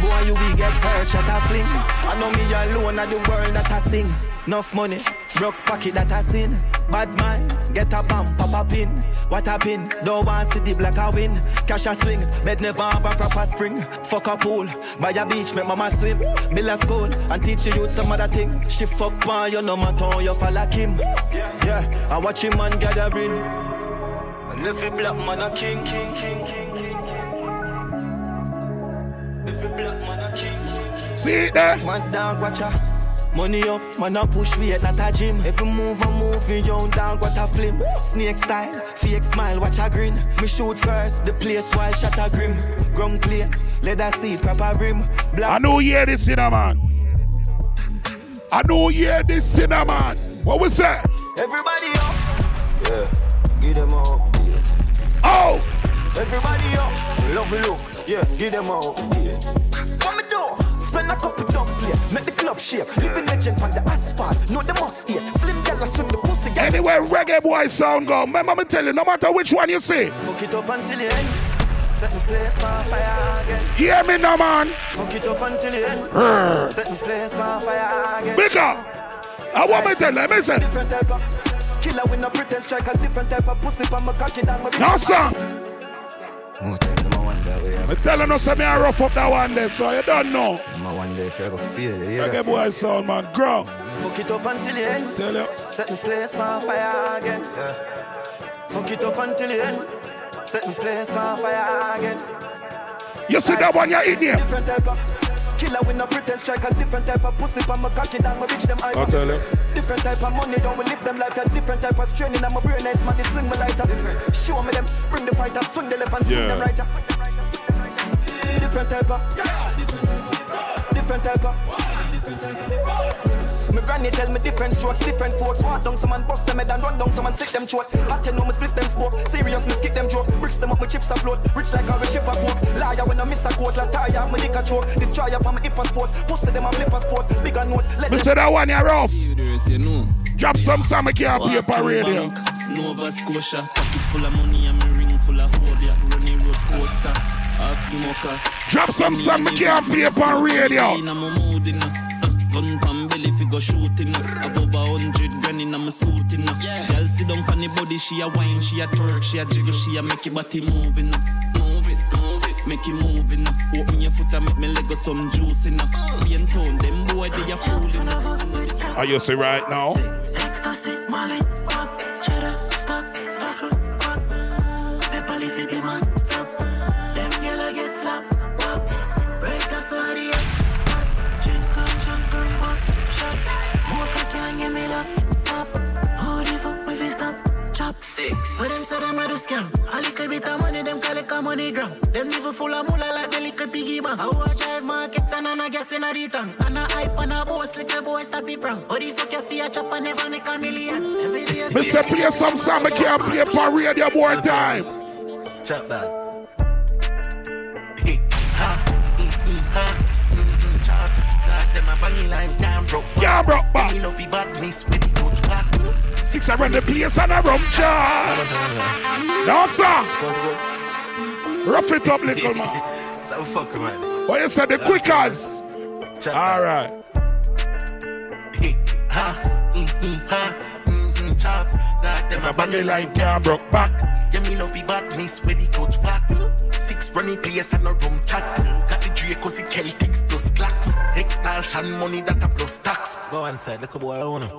Boy, you will get hurt, shut a fling. I know me alone at the world that I sing. Enough money, broke pocket that I sin. Bad mind, get a bump, pop a pin. What a pin, don't want see the black a win. Cash a swing, bed never have a proper spring. Fuck a pool, by a beach, make mama swim. Build a school, and teach you some other thing. She fuck pan, you no matter you fall like him. Yeah, I watch him man gathering. And every black man a king. Every black man a king. See it there? Man dog watch a Money up, man a push weight at a gym. Every move I move, me young dog what a flim. Snake style, fake smile, watch a grin. Me shoot first, the place while shot a grim. Clear, leather seat, proper rim. Black I know you hear this cinnamon. I know you hear this cinnamon. What was that? Everybody up. Yeah, give them up. Yeah. Oh! Everybody up. Love look. Yeah, give them up. Yeah. What? Spend a couple dumb play. Make the club shake. Living legend on the asphalt. Know the must eat. Slim gal swing the pussy gal. Anywhere reggae boy sound go, remember me tell you, no matter which one you see. Fuck it up until the end. Set the place on fire again. Hear me now, man. Fuck it up until the end. Brr. Set the place on fire again. Bigger. I want me tell you, listen. Different type of killer with no pretend strike. A different type of pussy on my cocky down my No, sir. More time, them a wonder where Me telling us me I rough up that one day, so you don't know. Them a wonder if you ever feel it. Yeah. Reggae boy sound, man. Grow. Fuck it up until the end. Tell you. Set the place on fire again. Yeah. Fuck it up until the end. Set the place on fire again. You see that one you're in here? Different type of killer with no pretend strike. A different type of pussy on my cocky down my bitch them eye. I'll tell you. Different type of money, don't we live them life. A different type of straining. I'm a brain nice man, they swing me lighter. Show me them, bring the fighter, swing the left and swing Yeah. them right. Different type of different type of. My granny tell me different strokes, different folks. Walk down, some man bust them head and run down, some man slick them throat. I tell no me split them smoke. Serious, me skip them joke. Bricks them up, my chips afloat. Rich like how we ship a coke. Liar when I miss a quote, like tire, me lick a choke. Destroyer for my hip a sport. Pussy them a flip a sport. Bigger note, let Me say that one here rough. Drop some Sammy can't play for radio. Nova Scotia, pocket full of money and me ring full of hood, yeah. Running road coaster, half smoker. Drop some song me can't play for radio. A mood, in a, uh, gun pan belly fi go shooting uh, above a hundred grand in a me suit in a. Girl sit down pon the body, she a wine, she a twerk, she a jiggle, she a make your body moving. Uh. Move it, move it, make it moving. Uh. Open your foot and make me leg go some juice in a. Spain town, them boy they a fooling. Uh. Are you see right now? When them say them a do scam, a little bit of money them collect a money gram. Them never full of moolah like the little piggy bank. I watch drive markets and I gas in a the. And I hype and a boss little boy stop it prank. The fuck you fear chop and never make a million? Every day. Me play some song me can't play for radio more time. Chop that. Yeah, bro, back. Six around the place and a rum jar. No, sir. Rough it up, little man. Stop fucking man. What you said, the quickers? All right. (laughs) Mm, mm, mm, them a bang like can't broke back. Yeah, me love the badness where the coach back. Six running players and a rum chat. Got the Draco, the Celtics plus clocks. Extortion money that a plus tax. Go inside, look at boy, I wanna.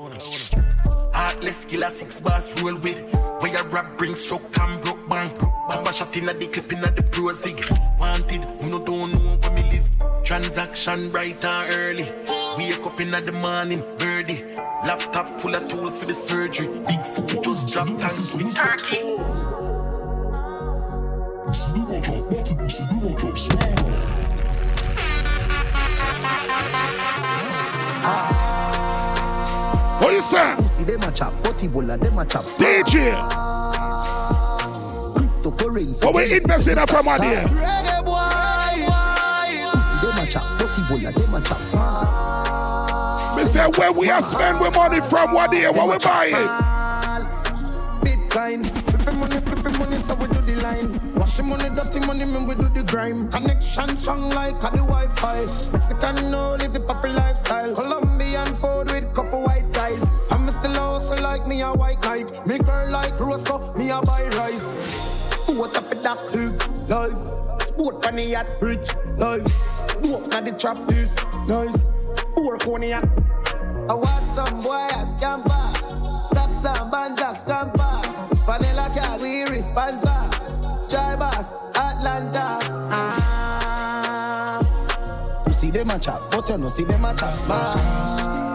Heartless killer, six bars roll with. Where your rap bring stroke and broke bank. Bamba shot in a the clip in a the pro zig. Wanted, we no don't know where me live. Transaction bright and early. Wake up in the morning, birdie. Laptop full of tools for the surgery. Big food just drop thanks with turkey. What say? See them a chop, body bola, them a chop. DJ. Cryptocurrency. What we investing in from out here? Reggae boy. See them a chop, body bola, them a chop smart. Me say where we are spend we money from what here? What we buying? Bitcoin. Flipping money, flipping money, so we do the line. Washing money, dirty money, man, we do the grime. Connection strong like a the Wi-Fi. Mexican, no, live the proper lifestyle. Colombian food with couple white guys. I'm still also like me a white knight. Me girl like Rosa, me a buy rice. What up with that life? Sport the yacht, rich life. Walk at the trap, this nice. Four cognac. I want some boy a scamper. Stack some bands a scamper. Vanilla cat, we responsible. Boss, Atlanta. Ah. You see them a chop, but you no see them a chop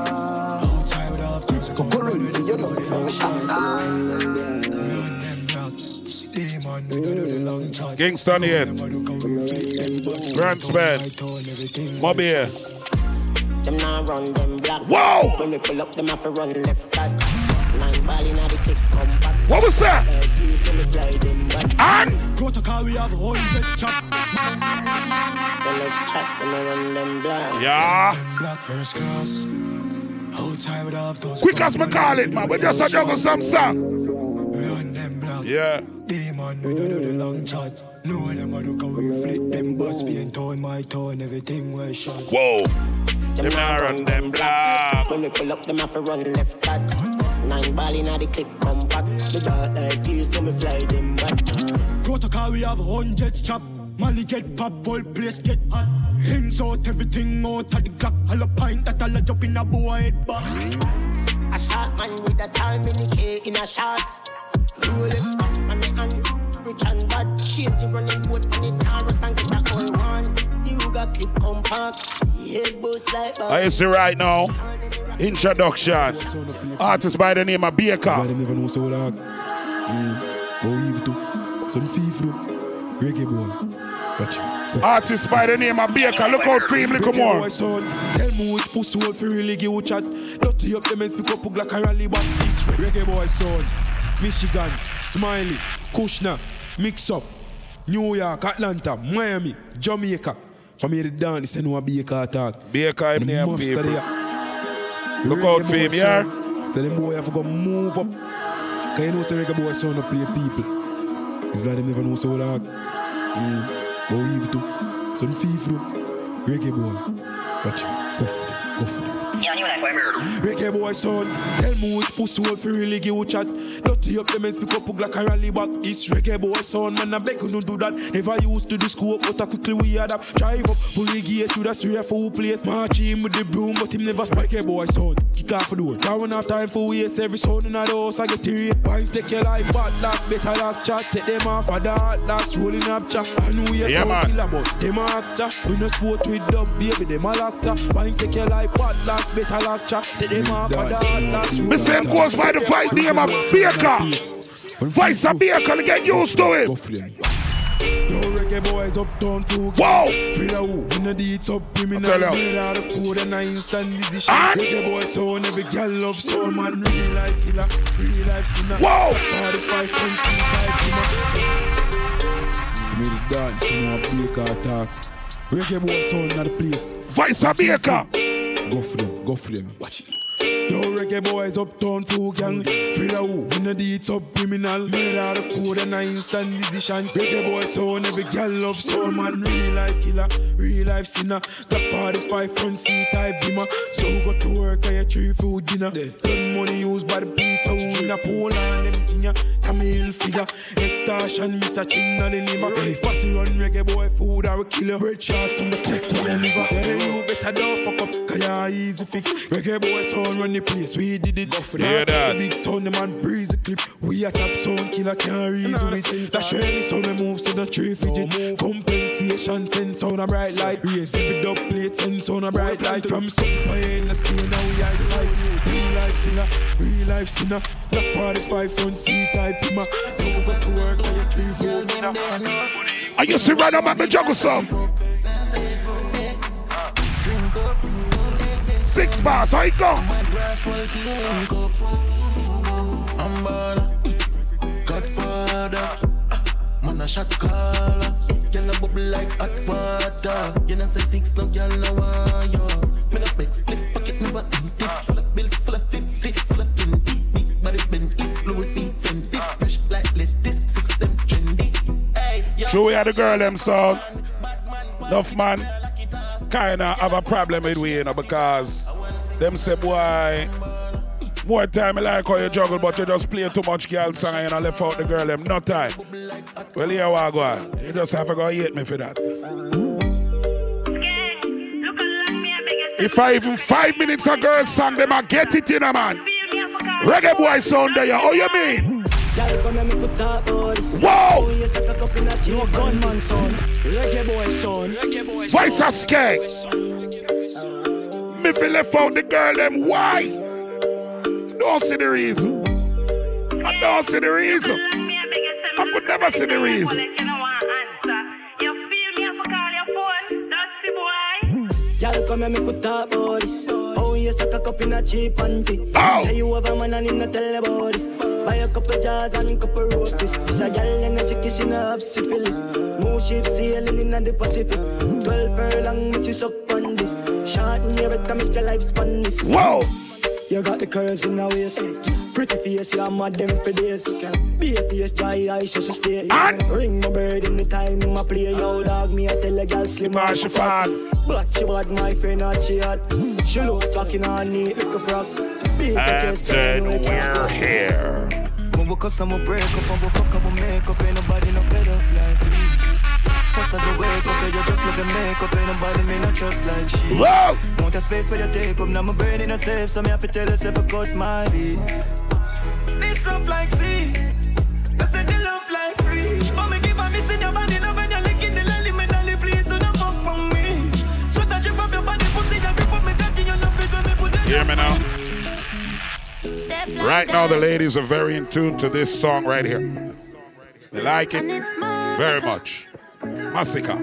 you know see some shot Kingston here. Grand Spend. Mob here. Them now run them black. Whoa! When we pull up, them have to run left back. Nine ball in the kick, come back. What was that? Please, so me fly them back. And? Protocol, we have hundreds chop. Them left chat, them a run them black. Yeah. Black first class. Outside without those. Quick as me call it, man. We just a juggle some song. Run them black. Yeah. Demon, we don't do the long chat. No them a look how we flip them butts being torn, my tone, everything was shot. Whoa. Them now run them black. When we pull up, them have to run left back. Nine ball in the click, come back. The dark like clear, so me fly them back. Protocol, we have hundreds chop. Molly get pop, whole place get hot. Hands out, everything out of the clock. All a pint that all a jump in a boy head back. A shot man with a time in the K in a shots. Rolex watch on the hand. Rich and bad. Change the running boat on the Taurus and get that all one. You got clip compact. Head boost like I you see right now. Introduction. Artist by the name of Baker. them never know so like. Mm. Oh, even too. Some fee through. Reggae boys. Watch. Artist by the name of Baker. Look out for him, little Reggae more. boy son, tell me which pussy will fi really give you chat. Dirty up the men speak up like a rally, but this reggae boy son, Michigan, Smiley, Kushner, Mix Up, New York, Atlanta, Miami, Jamaica. From here down, this ain't no Baker attack. Baker, him The name there. Look Reggae out for him, yeah? So them boy have to go move up. Cause you know say reggae boy son don't play people. It's like them never know so hard. Mm. We even do. Some FIFA. Reggae boys. Watch me. Go for them. Go for them. Reggae boy son, tell me which pussy will fi really give you chat. Dirty up the men speak up like a rally back. This reggae boy son, man I beg you don't do that. Never used to the scope, but I quickly we adapt. Drive up, pull the gate to the street for place. March him with the broom, but him never spike reggae boy son. Kick off the door, down enough time for waste. Every son in the house I get teary. Wives take your life, but last better lock chat. Take them off of that last rolling up chat. I know you're Yeah, so man. killer, but them a actor. We no sport with dub, baby, them a actor. Wives take your life, but last better lock chat. Take them off of that last Me say him goes by the fight name of Baker. Vice of Baker to get used to it. Yo, reggae boys uptown too. Whoa! Feel a who in the deeds up criminal. I tell ya. Made out of code and I instant decision. And- Reggae boys sound every girl love soul man. Real life killer, real life sinner. Whoa! 45 friends in type dinner. Made it dance, you know, a Baker attack. Reggae boys sound at the place. Vice of Baker. Go for them, go them. Watch it. Reggae boys uptown full gang. Feel a who in the deeds up criminal. Made out of code and I instant decision. Reggae boys sound every girl love soul man. Real life killer, real life sinner. Glock 45 front seat type beamer. So go to work and your tree food dinner. Blood money used by the beats out in a pole and them thing ya. Tamil figure. Extortion, Mr. Chin and the liver. Hey, fussy run reggae boy food or we kill you. Red shots on the tech liver. Hey, you better don't fuck up. Cause you're easy fix. Reggae boy sound run the place. We did it. Start up that? Big sound, the man breeze the clip. We a top sound killer can't reason with it. That's any sound we moves to the tree fidget. Compensation send sound a bright light. Raise every dub plate send sound a bright light. From some pain, let's stay now we eyesight. Real life killer, real life sinner. Black 45 front seat type pima. So we go to work on your tree food dinner. I used to run up at the juggle some. Six bars, it go? Godfather, man a shot caller. Girl a bubble like hot water. You know say six, no girl no want you. Me no big split pocket never empty. Full of bills, full of fifty, full of twenty. Big body Bentley, Louis V, Fendi, fresh like lettuce, six them trendy. Hey, yo. True, we had the girl them song. Enough man kinda have a problem with we, you know, because them say, boy, more time I like how you juggle, but you just play too much girl song and I left out the girl them. No time. Well, here we go. You just have to go hate me for that. If I even five minutes a girl song, them I get it in a man. Reggae boy sound there, oh you mean? Y'all come and make we talk about this. Whoa! You suck a cup in a cheap No gunman son. Reggae boy son. Reggae boy Voice of skank. Me feel left out the girl them. Why? Don't see the reason. I don't see the reason. I could never see the reason. Y'all come and make we talk about this. Oh, you suck a cup in a cheap panty. Say you have a man and not tell about. Buy a couple jars and couple roasties. This a gal and a sick kissing have syphilis. Smooth ship sailing in the Pacific. Twelve furlong, make you suck on this. Short in your better make your life span this. Whoa! You got the curves in the waist. Pretty face, you mad them for days. Be a face, dry eyes, just stay. Ring my bird in the time, my play. Yo, dog, me, I tell a girl, slim Marsh she fat. But she bad, my friend, not she hot. She look talking on neat like a frog. Big And chest, then you know, we're here. When we cuss and we break up and we fuck up and make up, ain't nobody no fed up like we. Fuss as we wake up, and you just love your makeup, ain't nobody me no trust like she. Whoa! Want a space where you take up, now my brain in a safe, so me have to tell yourself I cut my beat. This rough like sea, I said you love like free. But me give a miss in your body, love and you're licking the lily, me dolly, please do not fuck from me. Sweat a drip off your body, pussy, you grip on me, cocky, you love it when me put it Hear me now. Right now, the ladies are very in tune to this song right here. They like it very much. Massacre.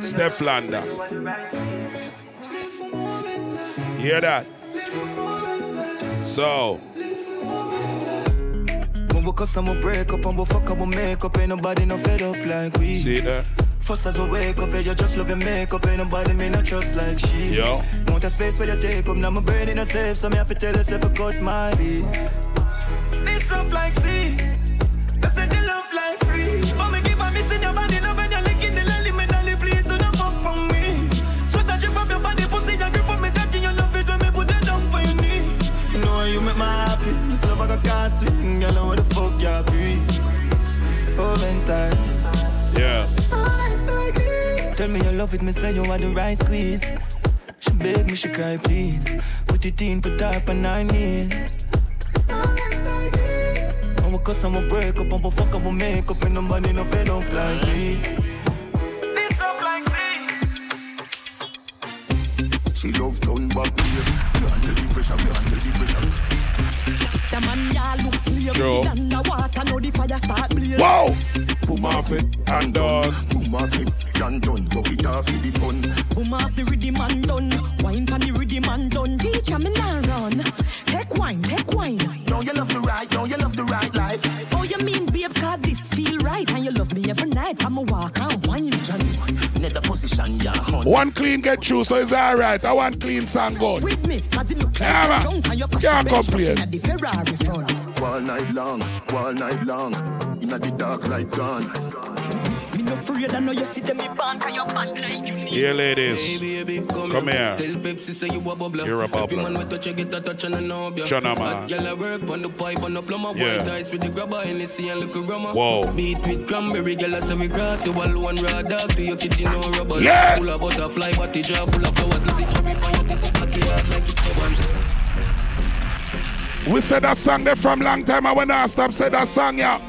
Steph Lander. Hear that? So, When we cuss and we break up and we fuck and we make up, ain't nobody no fed up like we. see that? First as we wake up, yeah, you just love your makeup, ain't nobody me not trust like she. Yo. Want a space where you take up, now my brain in a safe, so me have to tell yourself I got my beat. This rough like sea, said the love like free. Can't swing, you know what the fuck you be. Oh, inside. Yeah. Tell me you love it, me say you are the right squeeze. She beg me, she cry, please. Put it in, put up on nine knees. And we cuss and we break up and we fuck and we make up and nobody no fed up like me. This rough like sea. She love turn back here. Can't take the pressure, can't take the pressure. The man ya look slave True. Than the water, now the fire start blaze Whoa! Boom off it and done. Boom off it and done. Buck it off for the fun. Boom off the rhythm and done Wine pan the rhythm and done Teacher me now run Take wine, take wine Yo, you love the right, yo, you love the right life. Oh you mean babes cause this feel right And you love me every night I'm a walk position, yeah, hun. One clean get through, so it's alright. I want clean song good. With me cause it look like Yeah, you're drunk And you catch Can't bench complain. in the Ferrari front All night long, all night long. Inna the dark light gone. Me no afraid I know you see them me band Cause you bad like you need Here, ladies. Hey, baby, come, Come here. Tell Pepsi say you a bubbler. You're a Every man with touch, you get a touch and I know ya. Chana, man. Hot Girl, I work on the pipe and the plumber. Yeah. White eyes with the grabber, Hennessy and look a rummer. Whoa. Beat with cranberry, girl, I say we cross. You alone, raw dog to your kitty, no rubber. Yeah. Full of butterfly, body jar full of flowers. Me see cherry on your titty, cocky hard like it's stubborn. We said that song there from long time. I when I stop said that song, yeah.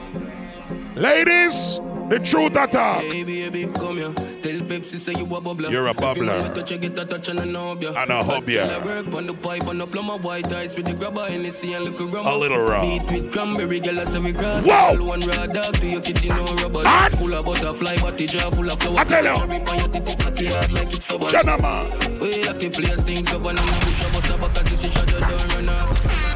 Ladies, the truth attack. Hey, baby, come here. Tell Pepsi say you a bubbler. You're a bubbler. with touch, you get a touch and I know ya. And hope Hot I work on the pipe the plumber. White eyes with the grabber, Hennessy and look a rummer. A little raw. Beat with cranberry, girl, say we cross. Whoa. Raw dog to your kitty, no rubber. Hot. Full of butterfly, body jar full of flowers. I tell you. see cherry on your titty, cocky hard like it's stubborn. Chana, man. We place things up and in the bush, I bust a back as you shut the door and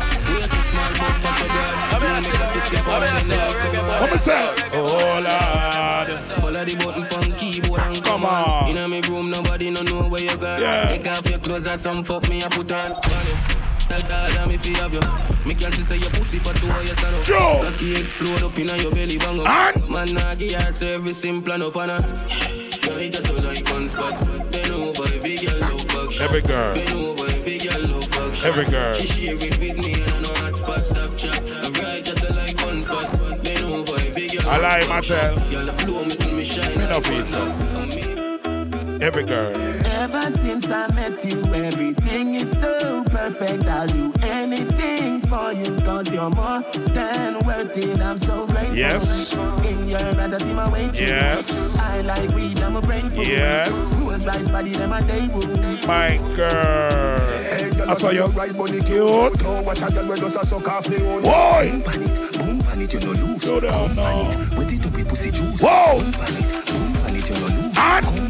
out. We are the small but but a broad. I mean, I say that, I mean, I say that, reggae boy. What me say? Oh, Lord. Follow the button pon keyboard and come on. Inna me room, nobody no know where you gone. Yeah. Take off your clothes and some fuck me I put on. That me fi have you. Me can't say your pussy for two years and up. Joe. Cocky explode up inna your belly bang up. And? Man nah give her service simple and up and her. Girl, it just so like one spot. Over, every girl love back shot. Every girl. Over, every girl love back shot. Every girl. She share it with me and I know hot spot stop chat. I ride just so like one spot. Bend over, every girl I lie, love back shot. Marcel. Girl, I blow me till me shine. Me no like feel so. one. Every girl. Ever since I met you, everything is so perfect. I'll do anything for you, cause you're more than worth it. I'm so grateful. Yes. In your eyes, I see my way through. Yes. I like weed, I'm a brain fool. Yes. Rules rice body, them a day woo. My girl. I saw you. right body Cute. Don't watch a girl when just a suck off the own. Boy. Boom pan it, boom pan it, you no lose. Slow down Come pan it, wet it up with pussy juice. Whoa. Boom pan it, boom pan it, you no lose. And? Come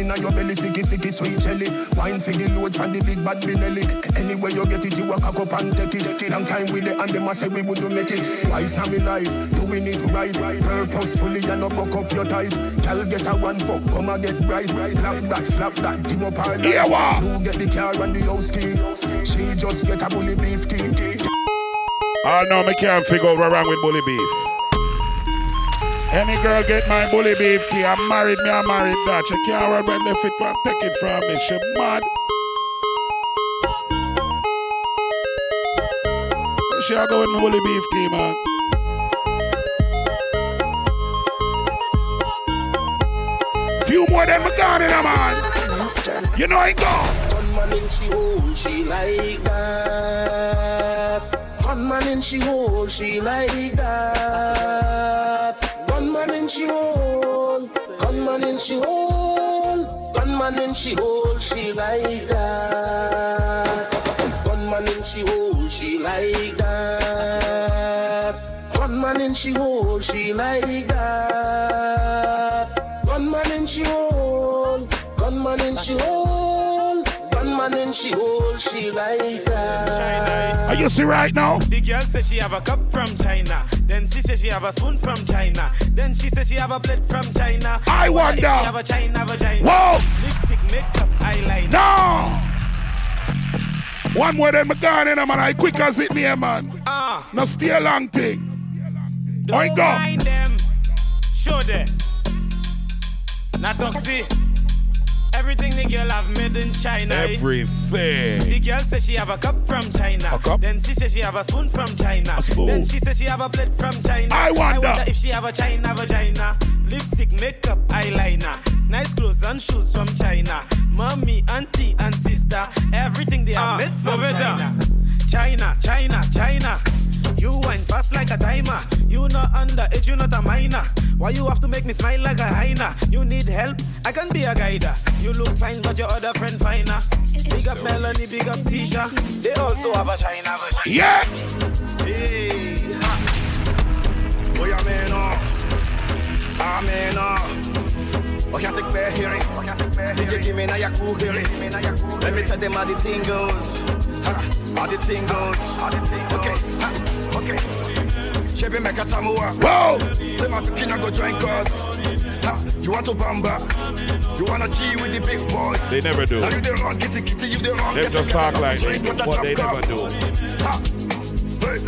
lose. Come in on your belly, sticky, sticky, sweet jelly. Wine for the load from the big bad Benelli. Anywhere you get it, you walk up and take it. Long time with the and them a say we would do make it. Twice time in life, doing it right. Purposefully and not buck up your tight. Girl get a one fuck, come and get right. Slap that, slap that, give up her Yeah? You get the car and the house key. She just get a bully beef key. Oh no, me can't figure out what wrong with bully beef. Any girl get my bully beef key, I'm married, me I'm married that. She can't run when they fit and take it from me. She mad. She a go with bully beef key, man. Few more than me gone in a man. You know I go. Gunman in she hole, she like that. Gunman in she hole, she like that. Gunman in she hole, gunman in she hole, gunman in she hole, she like that. Gunman in in she hole, she like that. Gunman in she hole, she like that. Gunman in she hole, gunman in she hole, gunman in she hole, she like that. Are you see right now? The girl says she have a cup from China. Then she says she have a spoon from China. Then she says she have a plate from China. I wonder. She have a China vagina. Whoa! Lipstick, makeup, eyeliner. No! One more than my gun in man. I quick as it near man. Ah. No stay a long thing. Don't I go. mind them. Show them. Not toxic. Everything the girl have made in China. eh? Everything. The girl says she have a cup from China. A cup? Then she says she have a spoon from China. A spoon. Then she says she have a plate from China. I wonder. if she have a China vagina. Lipstick, makeup, eyeliner. Nice clothes and shoes from China. Mommy, auntie, and sister. Everything they are made from China. China, China, China. You wine fast like a timer. You not underage, you not a minor. Why you have to make me smile like a hyena? You need help? I can be a guider. You look fine, but your other friend finer. Big up Melanie, big up Tisha. They also have a China version. Yeah. Hey. Boy, I'm in uh. I'm in uh. I can't take back hearing. Did you give me now your cool hearing? Let me tell them how the thing goes. Ha, how the thing goes. Okay, ha, okay. Make a tamua. Whoa! Say my go join. Ha, you want to bamba? You wanna G with the big boys? They never do. Now you the wrong kitty kitty, you the wrong They just talk like they do, but they never do. Ha, hey.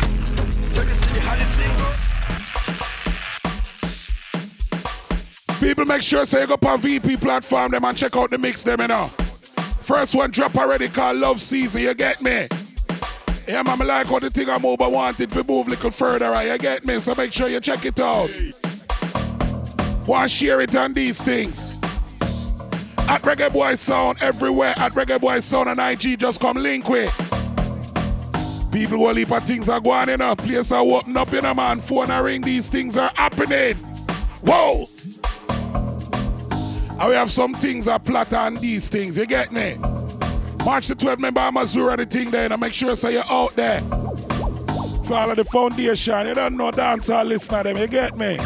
Let see how the thing goes. People make sure say you go up on VP platform them and check out the mix them you know. First one drop already called Love Season, you get me? Yeah, man, I like how the thing I move, but want it to move a little further, right? You get me? So make sure you check it out. Want share it on these things. At Reggae Boy Sound everywhere. At Reggae Boy Sound and IG, just come link with. People will heap of things are going in a Place are open up in a man. Phone a ring. These things are happening. Whoa! And we have some things are plot on these things. You get me? March the 12th, remember Mazura the thing there. And I make sure so you're out there. Follow the foundation. You don't know dancehall listener them. You get me?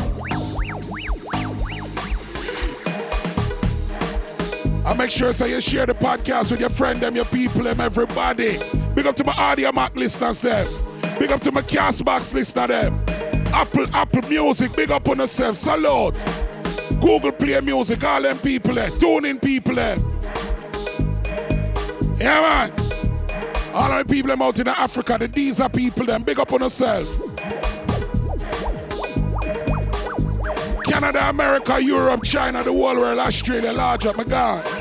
And make sure so you share the podcast with your friend them, your people them, everybody. Big up to my Audiomack listeners them. Big up to my Castbox listener them. Apple, Apple Music, big up on yourself. Salute. Google Play Music, all them people there. Tune in people there. Yeah, man. All the people them out in Africa, the these are people them. Big up on yourself. Canada, America, Europe, China, the whole world, Australia, large up, my God.